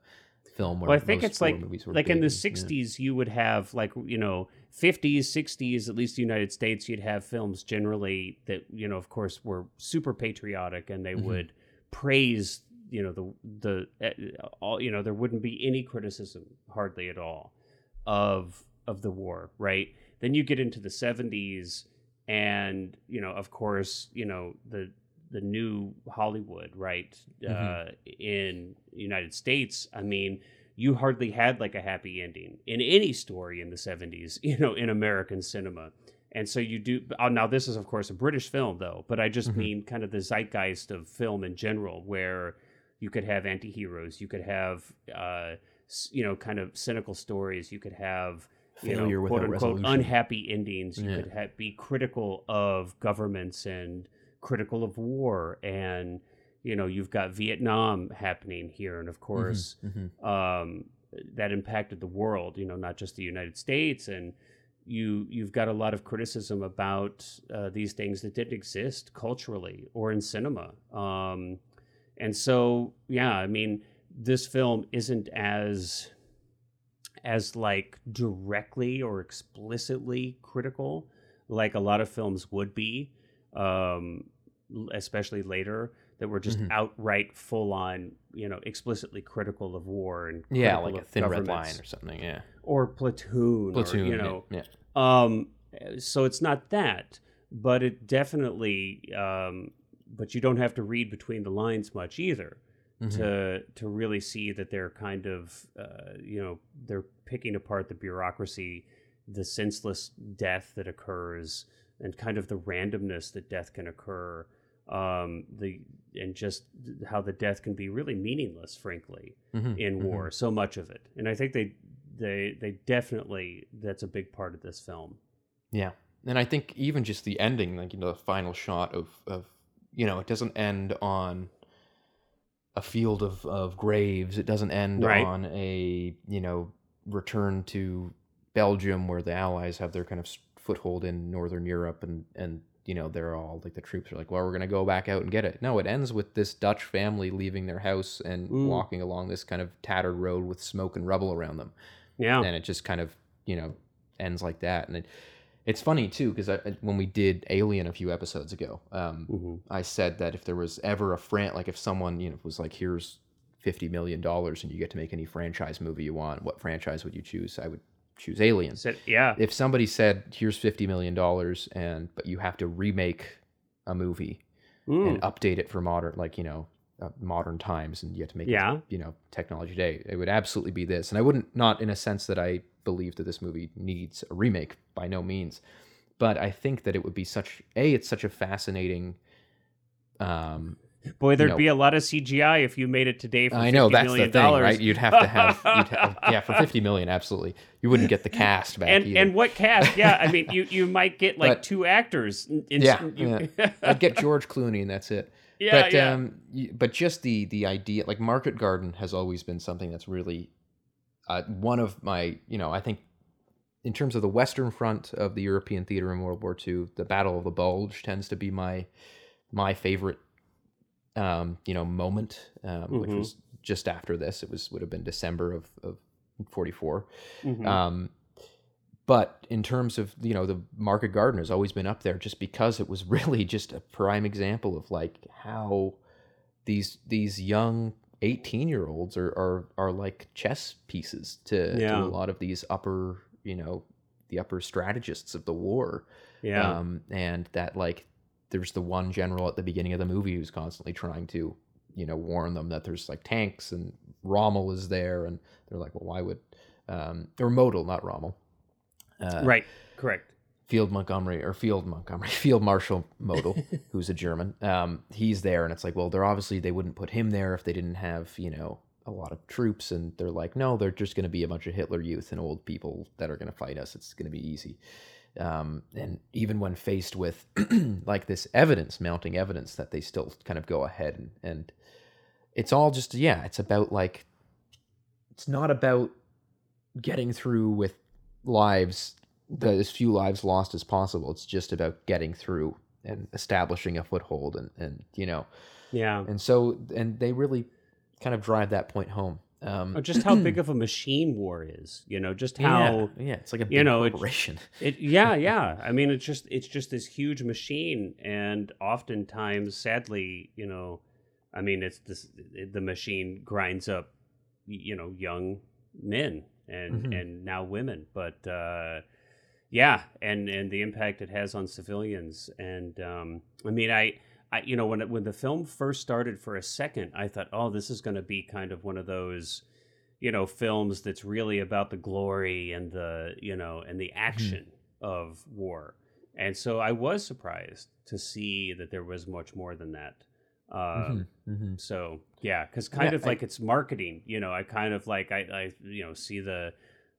film. Well, I think it's like like in the and- yeah. '60s, you would have like you know '50s, '60s, at least the United States, you'd have films generally that you know, of course, were super patriotic and they Mhm. would praise you know the the uh, all you know there wouldn't be any criticism hardly at all of of the war, right? Then you get into the '70s, and you know, of course, you know the the new Hollywood, right? Mhm. Uh, in United States, I mean, you hardly had like a happy ending in any story in the 70s, you know, in American cinema. And so you do. Oh, now, this is, of course, a British film, though, but I just Mhm. mean kind of the zeitgeist of film in general, where you could have anti heroes, you could have, uh, you know, kind of cynical stories, you could have, you failure know, quote unquote, resolution. unhappy endings. You Yeah. could ha- be critical of governments and critical of war. And, you know, you've got Vietnam happening here. And of course, Mhm. um, that impacted the world, you know, not just the United States. And you, you've got a lot of criticism about uh, these things that didn't exist culturally or in cinema. Um, and so, yeah, I mean, this film isn't as as like directly or explicitly critical like a lot of films would be um especially later that were just Mhm. outright full on you know explicitly critical of war and yeah, like a thin red line or something. Yeah, or platoon platoon. or, you know yeah. um, so it's not that, but it definitely. Um, but you don't have to read between the lines much either Mhm. to to really see that they're kind of uh, you know they're picking apart the bureaucracy, the senseless death that occurs, and kind of the randomness that death can occur. Um, the and just how the death can be really meaningless, frankly Mhm. in Mhm. war so much of it and i think they they they definitely that's a big part of this film Yeah, and I think even just the ending, like you know, the final shot of of you know, it doesn't end on a field of of graves. It doesn't end Right. on a you know return to Belgium where the Allies have their kind of foothold in Northern Europe, and and you know they're all like the troops are like, well, we're gonna go back out and get it. No, it ends with this Dutch family leaving their house and Mm. walking along this kind of tattered road with smoke and rubble around them yeah and it just kind of you know ends like that and it, it's funny too because when we did alien a few episodes ago um, Mhm. i said that if there was ever a fran like if someone you know was like here's 50 million dollars and you get to make any franchise movie you want what franchise would you choose i would choose alien Said- yeah. If somebody said here's 50 million dollars and but you have to remake a movie and update it for modern like you know uh, modern times and you have to make it Yeah. you know technology today it would absolutely be this. And i wouldn't not in a sense that i believe that this movie needs a remake by no means. But i think that it would be such a it's such a fascinating um boy there'd know- be a lot of cgi if you made it today for i know $50 that's the thing dollars. right you'd have to have have yeah for 50 million absolutely. You wouldn't get the cast back and either. and what cast? Yeah i mean you you might get like But- two actors in, Yeah, you- i'd get george clooney and that's it. Yeah but yeah. um but just the the idea like market garden has always been something that's really uh, one of my you know i think in terms of the western front of the european theater in world war ii the battle of the bulge tends to be my my favorite um you know moment um, which Mhm. was just after this it was would have been december of of 44 Mhm. um, but in terms of you know the market garden has always been up there just because it was really just a prime example of like how these these young 18 year olds are, are are like chess pieces to, Yeah. to a lot of these upper you know the upper strategists of the war yeah um, and that like there's the one general at the beginning of the movie who's constantly trying to you know warn them that there's like tanks and Rommel is there and they're like well why would um, or Model, not Rommel. Uh, right. Correct. Field Montgomery or Field Montgomery, Field Marshal Model, who's a German. Um, he's there, and it's like, well, they're obviously they wouldn't put him there if they didn't have you know a lot of troops, and they're like, no, they're just going to be a bunch of Hitler youth and old people that are going to fight us. It's going to be easy. Um, and even when faced with like this evidence, mounting evidence, that they still kind of go ahead and, and it's all just yeah, it's about like it's not about getting through with lives the, as few lives lost as possible. It's just about getting through and establishing a foothold and and you know Yeah. and so and they really kind of drive that point home. Um, just how big of a machine war is, you know, just how yeah, yeah, it's like a big you know, it- corporation. It yeah, yeah. I mean, it's just it's just this huge machine, and oftentimes, sadly, you know, I mean, it's this the machine grinds up, you know, young men and Mhm. and now women, but uh, yeah, and and the impact it has on civilians, and um, I mean, I. I, you know, when it, when the film first started, for a second, I thought, "Oh, this is going to be kind of one of those, you know, films that's really about the glory and the, you know, and the action of war. And so I was surprised to see that there was much more than that. Um, Mhm, mhm. So yeah, because kind Yeah, of I- like it's marketing. You know, I kind of like I, I you know see the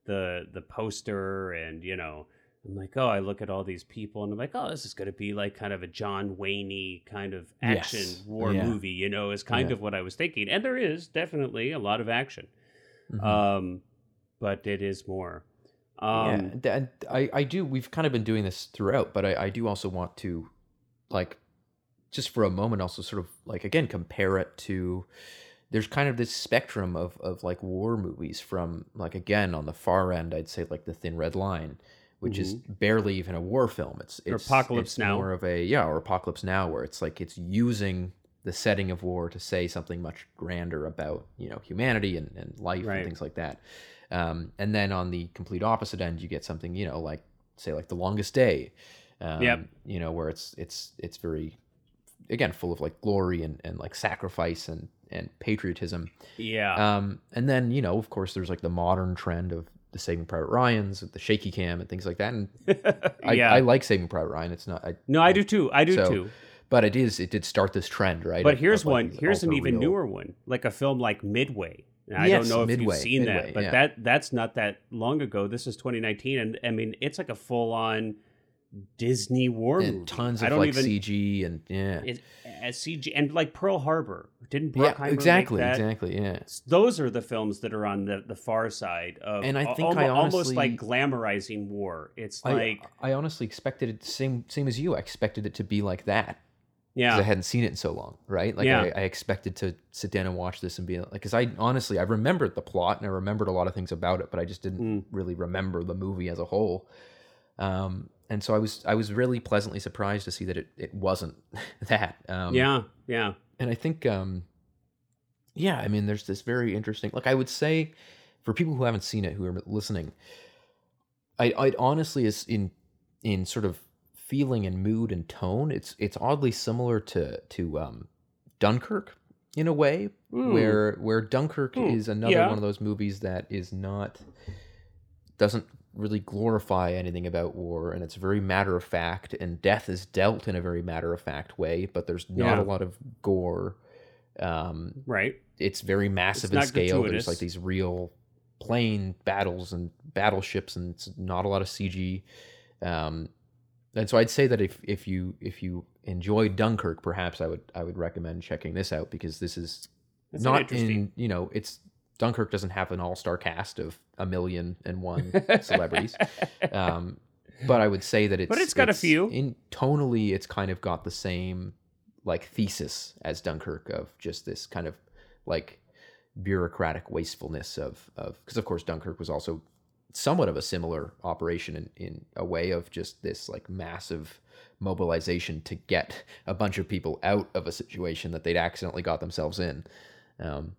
the the poster and you know I'm like oh I look at all these people and I'm like oh this is going to be like kind of a John Wayne kind of action Yes. war Yeah. movie. You know, is kind Yeah. of what I was thinking, and there is definitely a lot of action. Mhm. Um, but it is more. Um, yeah, I, I do. We've kind of been doing this throughout, but I, I do also want to, like, just for a moment, also sort of like again compare it to. There's kind of this spectrum of of like war movies from like again on the far end, I'd say like the Thin Red Line, which is barely even a war film. It's Mm-hmm. Or it's Apocalypse it's Now. more of a yeah, or Apocalypse Now, where it's like it's using the setting of war to say something much grander about you know humanity and, and life Right. and things like that. Um, and then on the complete opposite end, you get something you know like say like the longest day. Um, Yep. You know where it's it's it's very again full of like glory and, and like sacrifice and and patriotism. yeah. Um, and then you know of course there's like the modern trend of the Saving Private Ryan's, the shaky cam and things like that. And I, yeah. I like Saving Private Ryan. It's not. I, no, I do too. I do so, too. But it is. It did start this trend, right? But here's of, one. Here's an even ultra-real- newer one, like a film like Midway. And I don't know if Midway, you've seen Midway, that, but yeah. that that's not that long ago. This is 2019, and I mean it's like a full on Disney war movie. and tons I of don't like even CG and yeah, it, as CG and like Pearl Harbor. Didn't yeah, Bruckheimer exactly, make that? exactly, yeah. Those are the films that are on the, the far side of, And I think I almost like glamorizing war. It's like I honestly expected it same same as you. I expected it to be like that because yeah, I hadn't seen it in so long, right? Like Yeah. I, I expected to sit down and watch this and be like, because I honestly I remembered the plot and I remembered a lot of things about it, but I just didn't Mm. really remember the movie as a whole. Um, and so I was I was really pleasantly surprised to see that it, it wasn't that. Um, yeah, yeah. and I think, um, yeah, I mean, there's this very interesting. Like, I would say, for people who haven't seen it, who are listening, I, I'd honestly is in in sort of feeling and mood and tone. It's it's oddly similar to to um, Dunkirk in a way, Mm. where where Dunkirk Hmm, is another yeah. one of those movies that is not doesn't really glorify anything about war and it's very matter of fact and death is dealt in a very matter of fact way but there's not Yeah. a lot of gore um right. it's very massive in scale gratuitous. there's like these real plane battles and battleships and it's not a lot of cg um and so i'd say that if if you if you enjoy dunkirk perhaps i would i would recommend checking this out because this is That's not in you know it's dunkirk doesn't have an all-star cast of a million and one celebrities um, but I would say that it's But it's got a few. In tonally, it's kind of got the same like thesis as Dunkirk of just this kind of like bureaucratic wastefulness of of because of course Dunkirk was also somewhat of a similar operation in in a way of just this like massive mobilization to get a bunch of people out of a situation that they'd accidentally got themselves in. Um,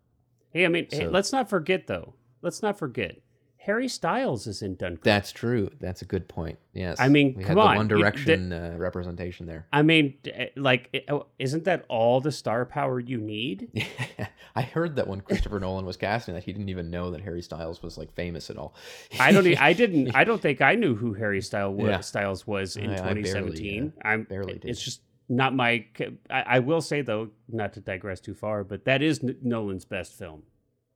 Hey, I mean, hey, let's not forget though. Let's not forget. Harry Styles is in Dunkirk. That's true. That's a good point. Yes. I mean, we come had the on, One you- Direction uh, representation there. I mean, eh, like, oh, isn't that all the star power you need? I heard that when Christopher Nolan was casting that he didn't even know that Harry Styles was like famous at all. I don't. I didn't. I don't think I knew who Harry Styles was, Yeah. Styles was in I- I barely, 2017. I'm barely did. It's just not my. I, I will say though, not to digress too far, but that is N- Nolan's best film.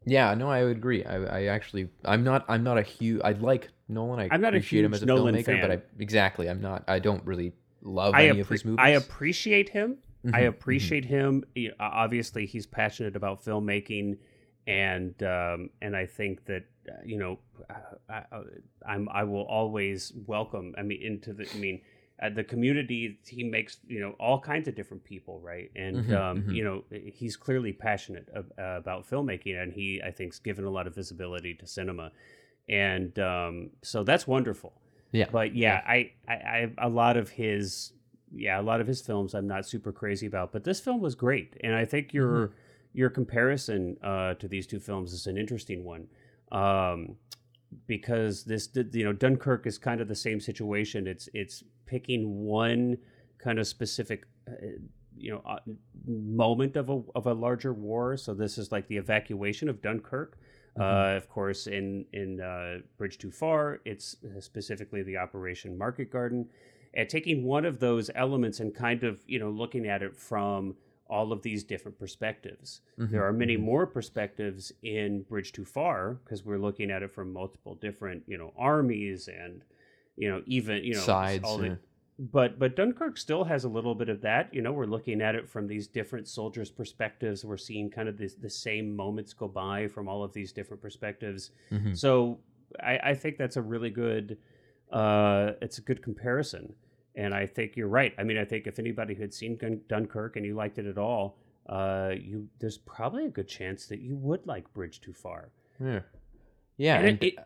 Yeah, no, I would agree. I, I actually, I'm not, I'm not a huge. I like Nolan. I I'm not a appreciate him huge as a Nolan filmmaker, but I exactly, I'm not. I don't really love I, any of his movies. I appreciate him. I Mhm, mhm. appreciate him. Obviously, he's passionate about filmmaking, and um, and I think that uh, you know, I, I, I'm I will always welcome. I mean, into the. I mean. Uh, the community he makes you know all kinds of different people right and Mhm, um, mhm. you know he's clearly passionate ab- uh, about filmmaking and he i think's given a lot of visibility to cinema and um, so that's wonderful Yeah. but yeah, I, I, I a lot of his yeah a lot of his films I'm not super crazy about, but this film was great, and I think your your comparison uh, to these two films is an interesting one. Um, because this you know Dunkirk is kind of the same situation. It's it's picking one kind of specific uh, you know uh, moment of a of a larger war. So this is like the evacuation of Dunkirk. Uh, of course, in in uh, Bridge Too Far, it's uh, specifically the Operation Market Garden, and taking one of those elements and kind of you know looking at it from all of these different perspectives. Mhm, There are many mhm. more perspectives in Bridge Too Far because we're looking at it from multiple different you know armies and you know even you know Sides, all the- but but Dunkirk still has a little bit of that. You know, we're looking at it from these different soldiers' perspectives. We're seeing kind of this, the same moments go by from all of these different perspectives. Mhm. So I, I think that's a really good. Uh, it's a good comparison, and I think you're right. I mean, I think if anybody had seen Dun- Dunkirk and you liked it at all, uh, you there's probably a good chance that you would like Bridge Too Far. Yeah. Yeah. And and- it, it,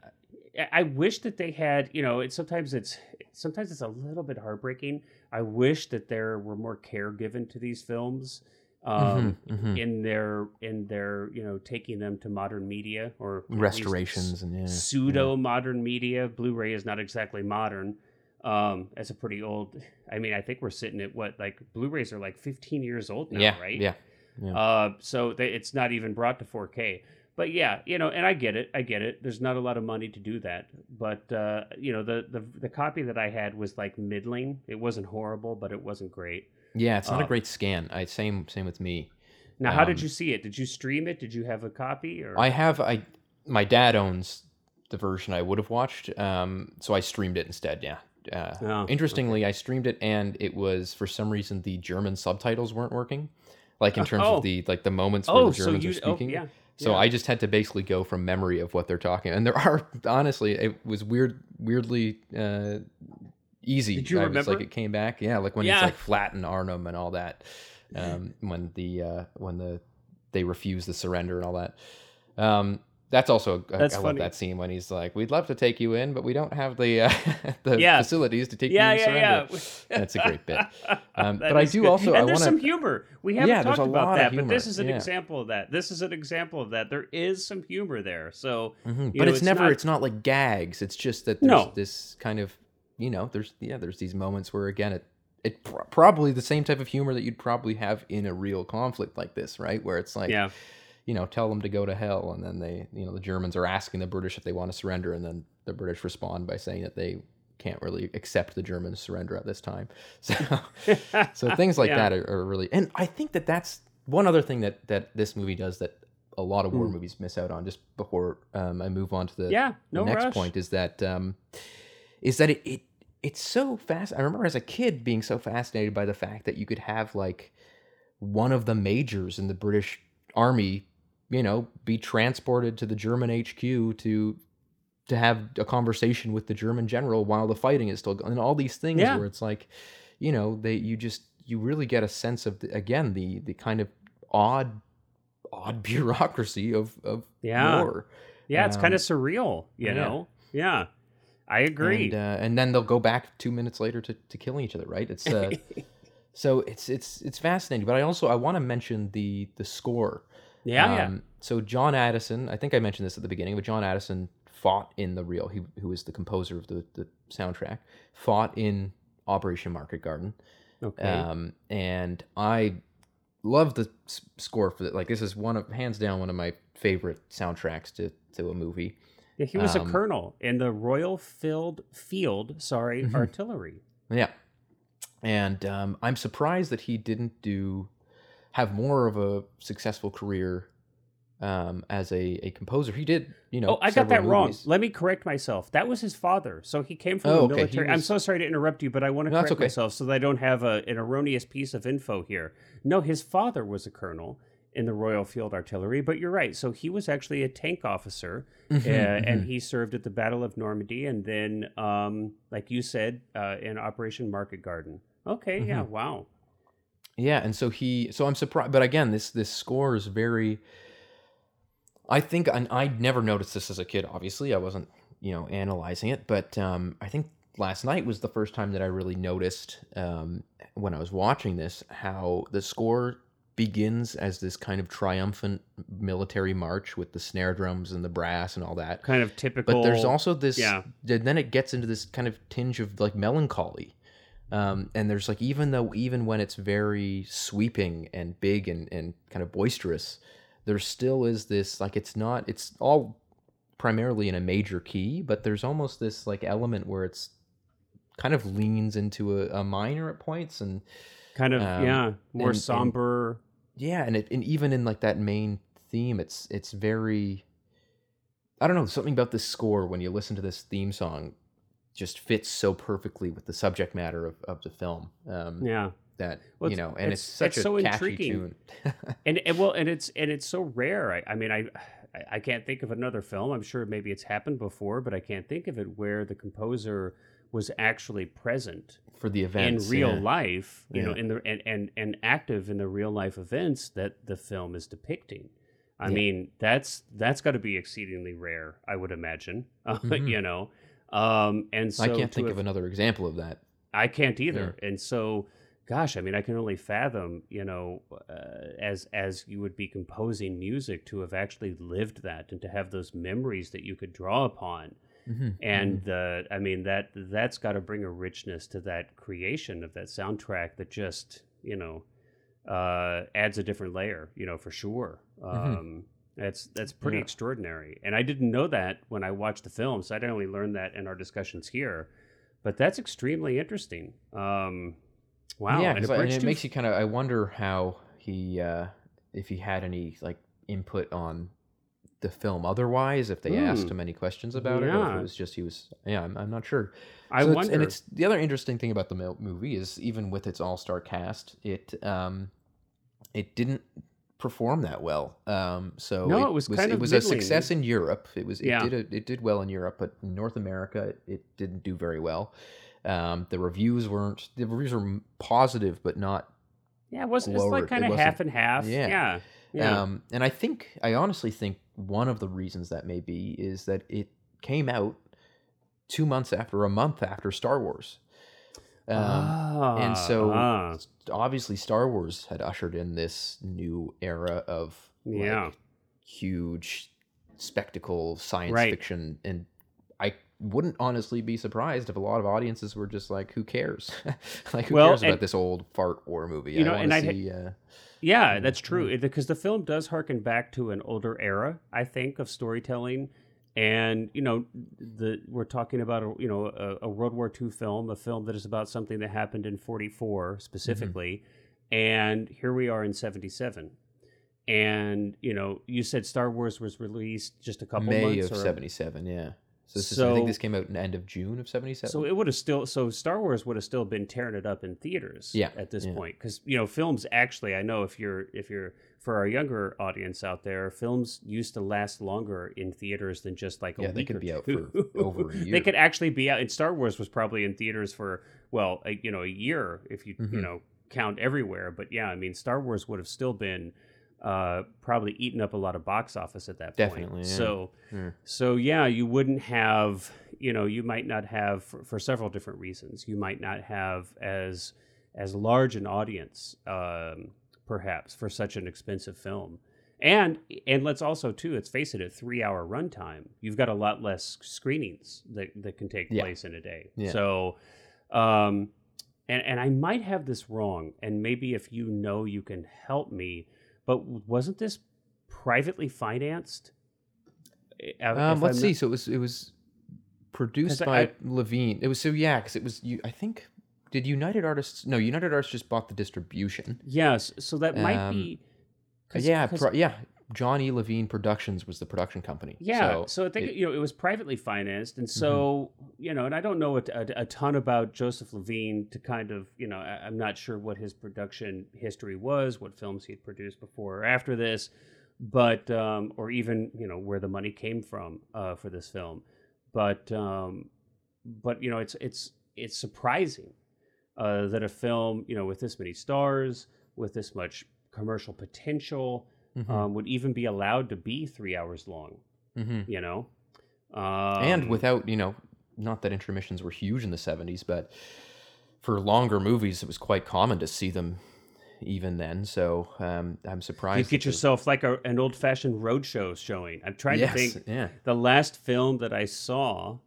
I wish that they had, you know, it sometimes it's sometimes it's a little bit heartbreaking. I wish that there were more care given to these films um, Mhm, mhm. in their in their you know taking them to modern media or restorations and yeah. pseudo modern media. Blu-ray is not exactly modern. Um, it's a pretty old. I mean, I think we're sitting at what like Blu-rays are like 15 years old now, yeah, right? Yeah. Yeah. Uh, so they, it's not even brought to 4K. But yeah, you know, and I get it. I get it. There's not a lot of money to do that. But uh, you know, the, the the copy that I had was like middling. It wasn't horrible, but it wasn't great. Yeah, it's not a uh, great scan. I same same with me. Now, how did Um, you see it? Did you stream it? Did you have a copy? Or I have I my dad owns the version I would have watched, um, so I streamed it instead. Yeah. Uh, Oh, interestingly, I streamed it, and it was for some reason the German subtitles weren't working, like in terms Oh. of the like the moments where oh, the so Germans you? are speaking. Oh, yeah. So yeah. I just had to basically go from memory of what they're talking. And there are honestly, it was weird, weirdly uh, easy. Did you I was like it came back, yeah, like when Yeah. he's like flatten Arnhem and all that. Um, when the uh, when the they refuse the surrender and all that. Um, that's also I, That's I love that scene when he's like, "We'd love to take you in, but we don't have the uh, the Yeah. facilities to take yeah, you in yeah, surrender." yeah. That's a great bit. Um, but I do good. also- and I there's wanna- some humor. We haven't Yeah, talked about that, but this is an example of that. This is an example of that. There is some humor there. So Mhm. But know, it's, it's never not- it's not like gags. It's just that there's No. this kind of you know there's yeah there's these moments where again it it pr- probably the same type of humor that you'd probably have in a real conflict like this, right? Where it's like yeah, you know tell them to go to hell, and then they you know the Germans are asking the British if they want to surrender, and then the British respond by saying that they can't really accept the German surrender at this time. So so things like Yeah. that are, are really and i think that that's one other thing that that this movie does that a lot of war Mm. movies miss out on just before um, i move on to the, yeah. the No next rush. point is that um, is that it, it it's so fast i remember as a kid being so fascinated by the fact that you could have like one of the majors in the british army you know be transported to the german hq to to have a conversation with the german general while the fighting is still going and all these things Yeah. where it's like you know they you just you really get a sense of the, again the the kind of odd odd bureaucracy of of Yeah. war Yeah, it's kind Um, of surreal. You yeah. know. Yeah, I agree. and, uh, and then they'll go back two minutes later to, to killing each other right it's uh, so it's it's it's fascinating but i also i want to mention the the score yeah, yeah. Um, so john addison i think i mentioned this at the beginning but john addison fought in the real. He who was the composer of the the soundtrack fought in Operation Market Garden. Okay. Um, and I love the s- score for that. Like this is one of hands down one of my favorite soundtracks to to a movie. yeah, he was a um, colonel in the Royal Field Field, sorry, Mhm. artillery. Yeah, and um, I'm surprised that he didn't do have more of a successful career um, as a, a composer. He did, you know. Oh, I got that several wrong. Let me correct myself. That was his father. So he came from Oh, the okay. Military. I'm so sorry to interrupt you, but I want to No, correct okay. myself so that I don't have a, an erroneous piece of info here. No, his father was a colonel in the Royal Field Artillery, but you're right. So he was actually a tank officer, Mhm, uh, and mhm. he served at the Battle of Normandy, and then, um, like you said, uh, in Operation Market Garden. Okay, Mm-hmm. yeah, wow. Yeah, and so he, so I'm surprised, but again, this this score is very. I think and I never noticed this as a kid. Obviously, I wasn't, you know, analyzing it, but um, I think last night was the first time that I really noticed um, when I was watching this how the score begins as this kind of triumphant military march with the snare drums and the brass and all that. Kind of typical. But there's also this, yeah. then it gets into this kind of tinge of like melancholy. Um, and there's like, even though, even when it's very sweeping and big and, and kind of boisterous, there still is this, like, it's not, it's all primarily in a major key, but there's almost this like element where it's kind of leans into a, a minor at points. And kind of, um, yeah, more and- and- somber. yeah, and it, and even in like that main theme, it's, it's very, I don't know, something about this score when you listen to this theme song just fits so perfectly with the subject matter of, of the film. Um, yeah. that Well, you know, and it's, it's- such it's a so catchy intriguing. tune. and, and well and it's and it's so rare I, I mean I I- can't think of another film i'm sure maybe it's happened before but i can't think of it where the composer was actually present for the events in real yeah. life you know Yeah. in the and, and and active in the real life events that the film is depicting i Yeah. mean that's that's got to be exceedingly rare i would imagine uh, Mhm. you know um and so I can't think have- of another example of that. I can't either. And so, gosh, I mean, I can only fathom, you know, uh, as as you would be composing music to have actually lived that and to have those memories that you could draw upon. Mhm, And uh, I mean that that's got to bring a richness to that creation of that soundtrack that just you know uh, adds a different layer, you know, for sure. Um, That's that's pretty Yeah. extraordinary, and I didn't know that when I watched the film, so I didn't only learn that in our discussions here. But that's extremely interesting. Um, wow, Yeah, and I- and it makes you kind of. I wonder how he, uh, if he had any like input on the film. Otherwise, if they asked Hmm. him any questions about it, or if it was just he was. Yeah, I'm, I'm not sure. I So it's- wonder. and it's the other interesting thing about the movie is even with its all star cast, it um, it didn't perform that well. Um, so No, it, it was kind it was middling. a success in Europe. It was it Yeah. did a, it did well in Europe, but in North America it, it didn't do very well. Um, the reviews weren't the reviews were positive, but not yeah, it was it's like kind of half and half. yeah. yeah, yeah. um, and I think I honestly think one of the reasons that may be is that it came out two months after, a month after Star Wars. Um, and so Ah, obviously Star Wars had ushered in this new era of like, Yeah. huge spectacle science Right. fiction and I wouldn't honestly be surprised if a lot of audiences were just like who cares like who Well, cares about and- this old fart war movie You know, I and I see uh, Yeah, that's true. Because the film does harken back to an older era, I think, of storytelling. And you know, the we're talking about a, you know a, a World War II film, a film that is about something that happened in '44 specifically, mm-hmm. and here we are in '77. And you know, you said Star Wars was released just a couple May months of or 77 yeah so, this is, I think this came out in the end of June of 77 So it would have still so Star Wars would have still been tearing it up in theaters Yeah, at this yeah. point cuz you know films actually I know if you're if you're for our younger audience out there films used to last longer in theaters than just like a Yeah, they week could or be out two. for over a year. they could actually be out and Star Wars was probably in theaters for well a, you know a year if you you Mhm. know count everywhere but yeah I mean Star Wars would have still been uh, probably eaten up a lot of box office at that point. Definitely, yeah. So Yeah. so yeah, you wouldn't have, you know, you might not have for, for several different reasons. You might not have as as large an audience, um, perhaps, for such an expensive film. and and let's also too let's face it a three hour runtime you've got a lot less screenings that, that can take Yeah. place in a day so um and and i might have this wrong and maybe if you know you can help me but wasn't this privately financed if Um, let's I'm see. not- So it was it was produced by I- Levine. It was so yeah, because it was you. I think did United Artists? No, United Artists just bought the distribution. yes so that might Um, be Uh, 'cause- yeah, 'cause- pro- yeah. John E. Levine Productions was the production company. Yeah, so, I think it- Mm-hmm. you know it was privately financed, and so you know, and I don't know a, a, a ton about Joseph Levine to kind of you know, I, I'm not sure what his production history was, what films he'd produced before or after this, but um, or even you know where the money came from uh, for this film, but um, but you know, it's it's it's surprising uh, that a film you know with this many stars, with this much commercial potential Mhm, um, would even be allowed to be three hours long. mhm. You know, um, and without you know, not that intermissions were huge in the '70s, but for longer movies, it was quite common to see them even then. So um, I'm surprised. you get yourself like a, an old fashioned roadshow showing. I'm trying yes, to think. yeah. The last film that I saw,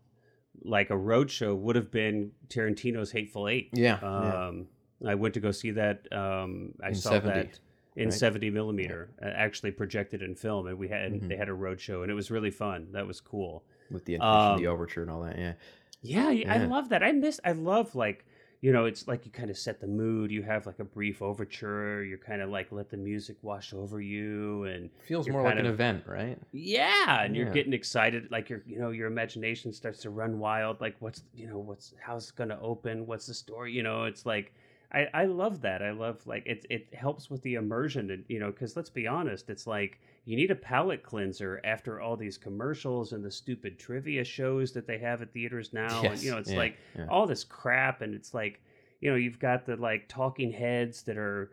like a roadshow, would have been Tarantino's Hateful Eight. Yeah, yeah. Um, I went to go see that. Um, I In saw 70, that in right? 70 millimeter, uh, actually projected in film, and we had Mhm. they had a roadshow, and it was really fun. That was cool. with the intermission, the um, overture, and all that. Yeah, Yeah, yeah, I love that. I miss. I love like you know, it's like you kind of set the mood. You have like a brief overture. You're kind of like let the music wash over you, and feels more like kind an event, right? yeah, and you're getting excited. Like your you know your imagination starts to run wild. Like what's you know what's how's it gonna open? What's the story? You know, it's like. I, I love that. I love like it. It helps with the immersion, and you know, because let's be honest, it's like you need a palate cleanser after all these commercials and the stupid trivia shows that they have at theaters now. and you know, it's yeah, like yeah. all this crap and it's like you know you've got the like talking heads that are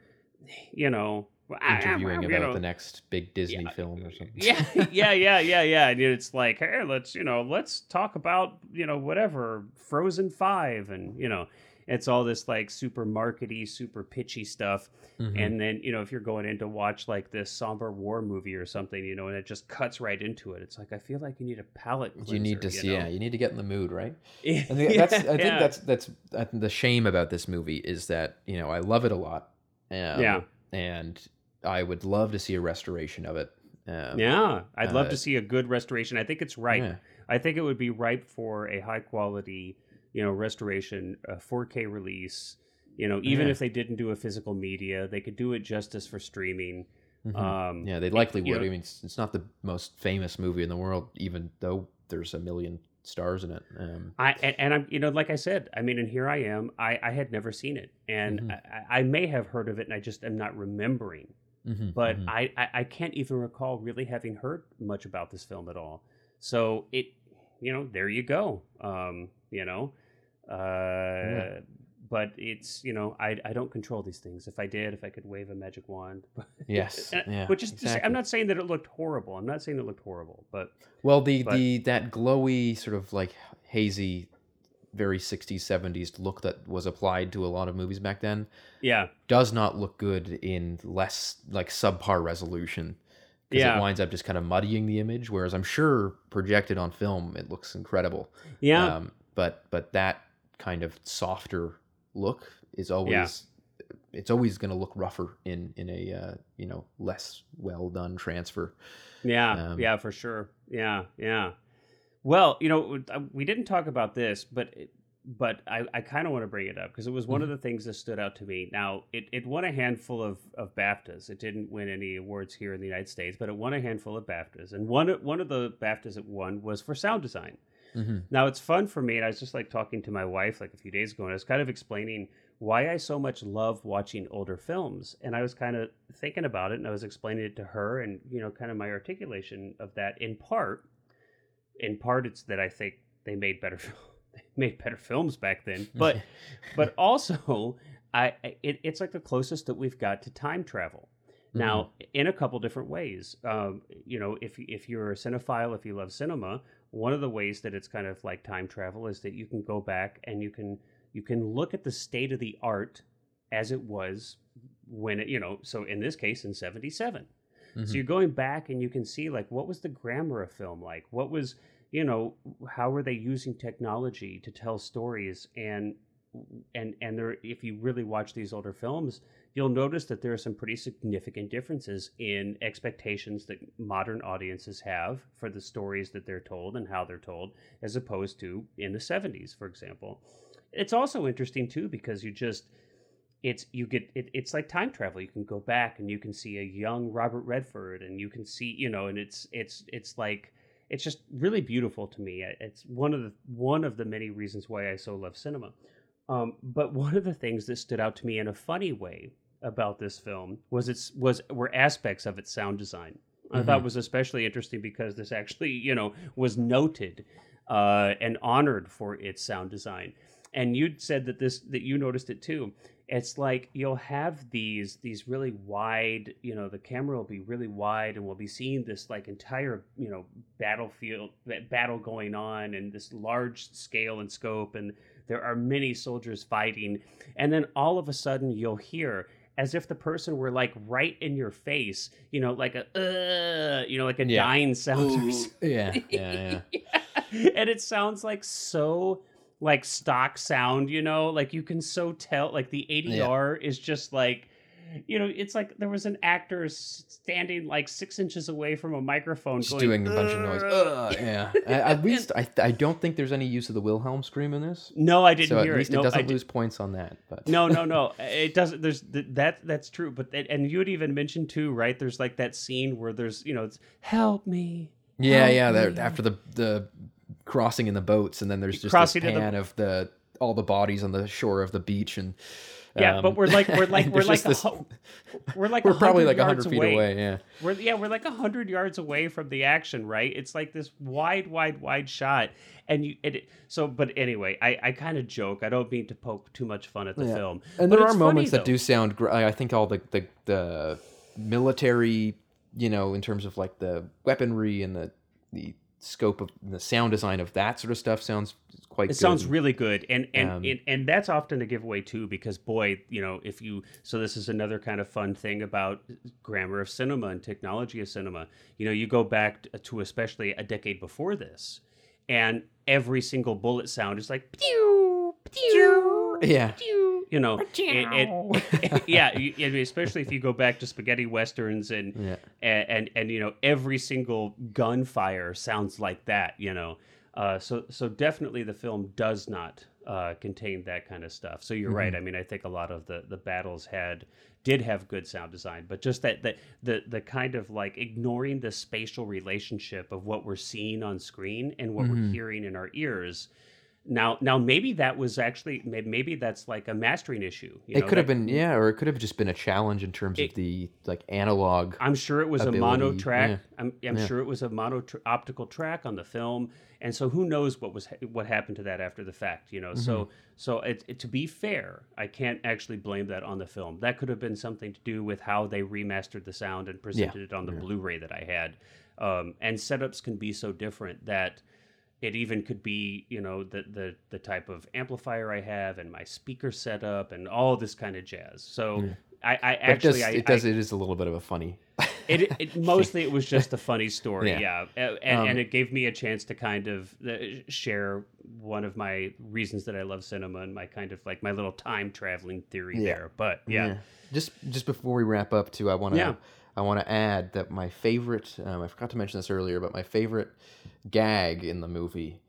you know interviewing about know, the next big Disney film or something. yeah yeah yeah yeah yeah and it's like hey let's you know let's talk about you know whatever frozen 5 and you know it's all this like super markety super pitchy stuff Mhm. and then you know if you're going in to watch like this somber war movie or something you know and it just cuts right into it it's like i feel like you need a palate cleanser, you need to see, know? yeah, you need to get in the mood, right? I yeah, think that's, I think yeah. that's that's uh, the shame about this movie is that you know I love it a lot, um, Yeah. and I would love to see a restoration of it. Um, yeah i'd love uh, to see a good restoration i think it's right yeah. I think it would be ripe for a high quality, you know, restoration, a 4K release. You know, even Yeah. if they didn't do a physical media, they could do it justice for streaming. Mhm. Um, yeah, they likely would. know- I mean, it's, it's not the most famous movie in the world, even though there's a million stars in it. Um, I and, and I'm, you know, like I said, I mean, and here I am. I, I had never seen it, and Mhm. I, I may have heard of it, and I just am not remembering. mhm, But mhm. I, I, I can't even recall really having heard much about this film at all. So it, you know, there you go. Um, you know, uh, but it's you know, I, I don't control these things. If I did, if I could wave a magic wand, yes, And- yeah, which is to say. I'm not saying that it looked horrible. I'm not saying it looked horrible, but Well, the But- the that glowy sort of like hazy, very 60s 70s look that was applied to a lot of movies back then yeah, does not look good in less like subpar resolution. Because Yeah. it winds up just kind of muddying the image. Whereas I'm sure projected on film, it looks incredible. yeah, Um, but but that kind of softer look is always it's always going to look rougher in in a uh, you know less well done transfer. Yeah, Um, yeah, for sure. Yeah, yeah. Well, you know, uh, we didn't talk about this, but but I, I kind of want to bring it up because it was one of Mm-hmm. the things that stood out to me. Now, it, it won a handful of, of BAFTAs. It didn't win any awards here in the United States, but it won a handful of BAFTAs. And one one of the BAFTAs it won was for sound design. Hmm Now it's fun for me, and I was just like talking to my wife like a few days ago, and I was kind of explaining why I so much love watching older films. And I was kind of thinking about it, and I was explaining it to her, and you know, kind of my articulation of that. In part, in part, it's that I think they made better, they made better films back then, but but also, I it, it's like the closest that we've got to time travel. Now, in a couple different ways, um, you know, if if you're a cinephile, if you love cinema, one of the ways that it's kind of like time travel is that you can go back and you can you can look at the state of the art as it was when it you know so in this case in 77 So mm-hmm. you're going back and you can see like what was the grammar of film like? What was you know how were they using technology to tell stories? And and and there if you really watch these older films you'll notice that there are some pretty significant differences in expectations that modern audiences have for the stories that they're told and how they're told as opposed to in the 70s for example. It's also interesting too because you just it's you get it, it's like time travel. You can go back and you can see a young robert redford and you can see you know and it's it's it's like it's just really beautiful to me. It's one of the one of the many reasons why i so love cinema. Um, but one of the things that stood out to me in a funny way about this film was its was were aspects of its sound design. I Mm-hmm. thought was especially interesting because this actually, you know, was noted uh, and honored for its sound design. And you said that this that you noticed it too. It's like you'll have these these really wide, you know, the camera will be really wide, and we'll be seeing this like entire, you know, battlefield battle going on, and this large scale and scope, and there are many soldiers fighting, and then all of a sudden you'll hear as if the person were like right in your face, you know, like a, uh, you know, like a Yeah. dying sound. or something. Yeah, yeah, yeah. and it sounds like so like stock sound, you know, like you can so tell like the ADR is just like you know, it's like there was an actor standing like six inches away from a microphone, Just going, doing a bunch of noise. "Ugh." Yeah. At least I, I don't think there's any use of the Wilhelm scream in this. No, I didn't so at least it. No, it doesn't lose points on that. But no, no, no. Uh, it doesn't. There's th- that. That's true. But and- and you had even mentioned too, right? There's like that scene where there's you know, it's help me. yeah, Help yeah. me. That, after the the crossing in the boats, and then there's just Crossing this in the- pan of the all the bodies on the shore of the beach, and Yeah, but um, we're like we're like we're like this- we're like we're probably like hundred feet away. Yeah. We're yeah, we're like a hundred yards away from the action, right? It's like this wide, wide, wide shot, and you. It, so, but anyway, I I kind of joke. I don't mean to poke too much fun at the Yeah. film, And but there are funny, moments that do sound. gr- I I think all the, the the military, you know, in terms of like the weaponry and the the scope of the sound design of that sort of stuff sounds quite. It good. sounds really good, and and, Um, and and that's often a giveaway too, because boy, you know, if you so this is another kind of fun thing about grammar of cinema and technology of cinema. You know, you go back to especially a decade before this, and every single bullet sound is like pew pew Yeah. pew. You know, it, it- yeah, you, I mean, especially if you go back to spaghetti westerns and Yeah. and, and and you know every single gunfire sounds like that you know. Uh, so so definitely the film does not uh, contain that kind of stuff. So you're right. I mean i think a lot of the the battles had did have good sound design but just that that the the kind of like ignoring the spatial relationship of what we're seeing on screen and what we're hearing in our ears now now maybe that was actually maybe that's like a mastering issue you It know, could have been, yeah, or it could have just been a challenge in terms It- of the like analog. I'm sure it was a mono track. yeah. I'm, I'm Yeah. sure it was a mono tr- optical track on the film, and so who knows what was what happened to that after the fact, you know? So Mm-hmm. so it, it- to be fair, I can't actually blame that on the film. That could have been something to do with how they remastered the sound and presented it on the Blu-ray that I had. Um, and setups can be so different that it even could be you know the the the type of amplifier I have and my speaker setup and all this kind of jazz. So. I, I actually it does, I, it does I, it is a little bit of a funny. it, it mostly it was just a funny story, yeah, Yeah. And, Um, and it gave me a chance to kind of uh, share one of my reasons that I love cinema and my kind of like my little time traveling theory Yeah. there. But yeah, Just just before we wrap up, too, I want to Yeah. I want to add that my favorite. Um, I forgot to mention this earlier, but my favorite gag in the movie.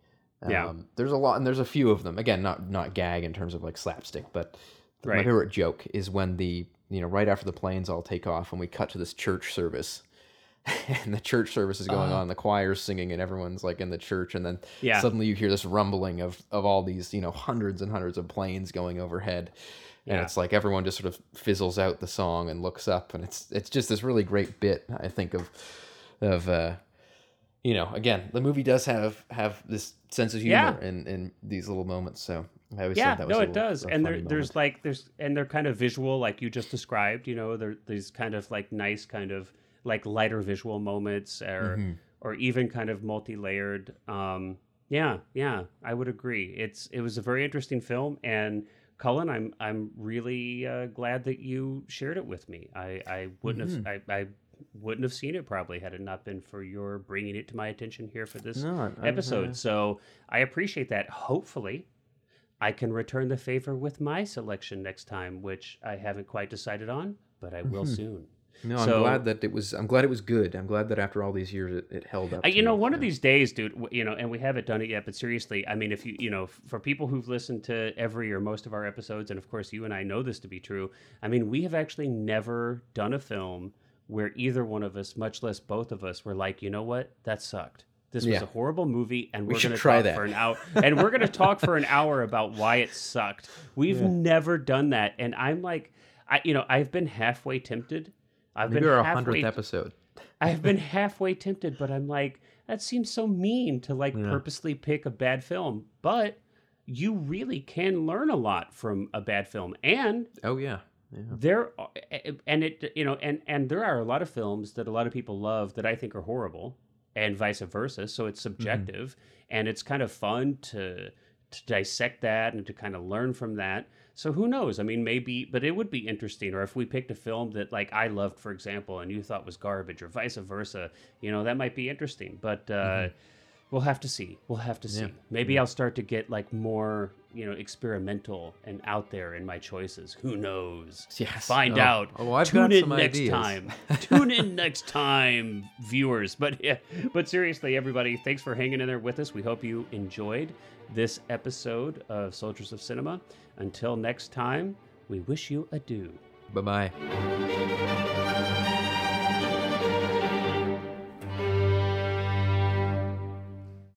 Um, Yeah. There's a lot, and there's a few of them. Again, not not gag in terms of like slapstick, but my Right. favorite joke is when the you know right after the planes all take off and we cut to this church service. And the church service is going on, the choir's singing, and everyone's like in the church, and then Yeah. suddenly you hear this rumbling of of all these, you know, hundreds and hundreds of planes going overhead, and Yeah. it's like everyone just sort of fizzles out the song and looks up, and it's it's just this really great bit, I think of of uh, you know, again, the movie does have have this sense of humor Yeah. in in these little moments, so I always yeah, that was no, a it does. And there, there's like there's and they're kind of visual, like you just described. You know, there these kind of like nice kind of like lighter visual moments, or Mm-hmm. or even kind of multi-layered. Um, yeah, yeah, I would agree. It's it was a very interesting film, and Cullen, I'm I'm really uh, glad that you shared it with me. I I wouldn't Mm-hmm. have I. I wouldn't have seen it probably had it not been for your bringing it to my attention here for this No, episode. So I appreciate that. Hopefully, I can return the favor with my selection next time, which I haven't quite decided on, but I will Mhm. soon. No, I'm glad that it was. I'm glad it was good. I'm glad that after all these years, it, it held up. You know, me. one of these days, dude, you know, and we haven't done it yet, but seriously, I mean, if you, you know, f- for people who've listened to every or most of our episodes, and of course you and I know this to be true, I mean, we have actually never done a film where either one of us, much less both of us, were like, you know what, that sucked. This was a horrible movie, and We we're going to try talk that. for an hour, and we're going to talk for an hour about why it sucked. We've Yeah. never done that, and I'm like, I, you know, I've been halfway tempted. I've maybe been our halfway hundredth episode. I've been halfway tempted, but I'm like, that seems so mean to like Yeah. purposely pick a bad film. But you really can learn a lot from a bad film, and Oh yeah, yeah. there, and it, you know, and and there are a lot of films that a lot of people love that I think are horrible, and vice versa. So it's mm-hmm. subjective, and it's kind of fun to to dissect that and to kind of learn from that. So who knows? I mean, maybe, but it would be interesting. Or if we picked a film that like I loved, for example, and you thought was garbage, or vice versa, you know, that might be interesting. But uh, we'll have to see. We'll have to see. Yeah. Maybe I'll start to get like more, you know, experimental and out there in my choices. Who knows? Yes. Find Oh. out. Oh, I've Tune got in some next ideas. time. Tune in next time, viewers. But yeah, but seriously, everybody, thanks for hanging in there with us. We hope you enjoyed this episode of Soldiers of Cinema. Until next time, we wish you adieu. Bye bye.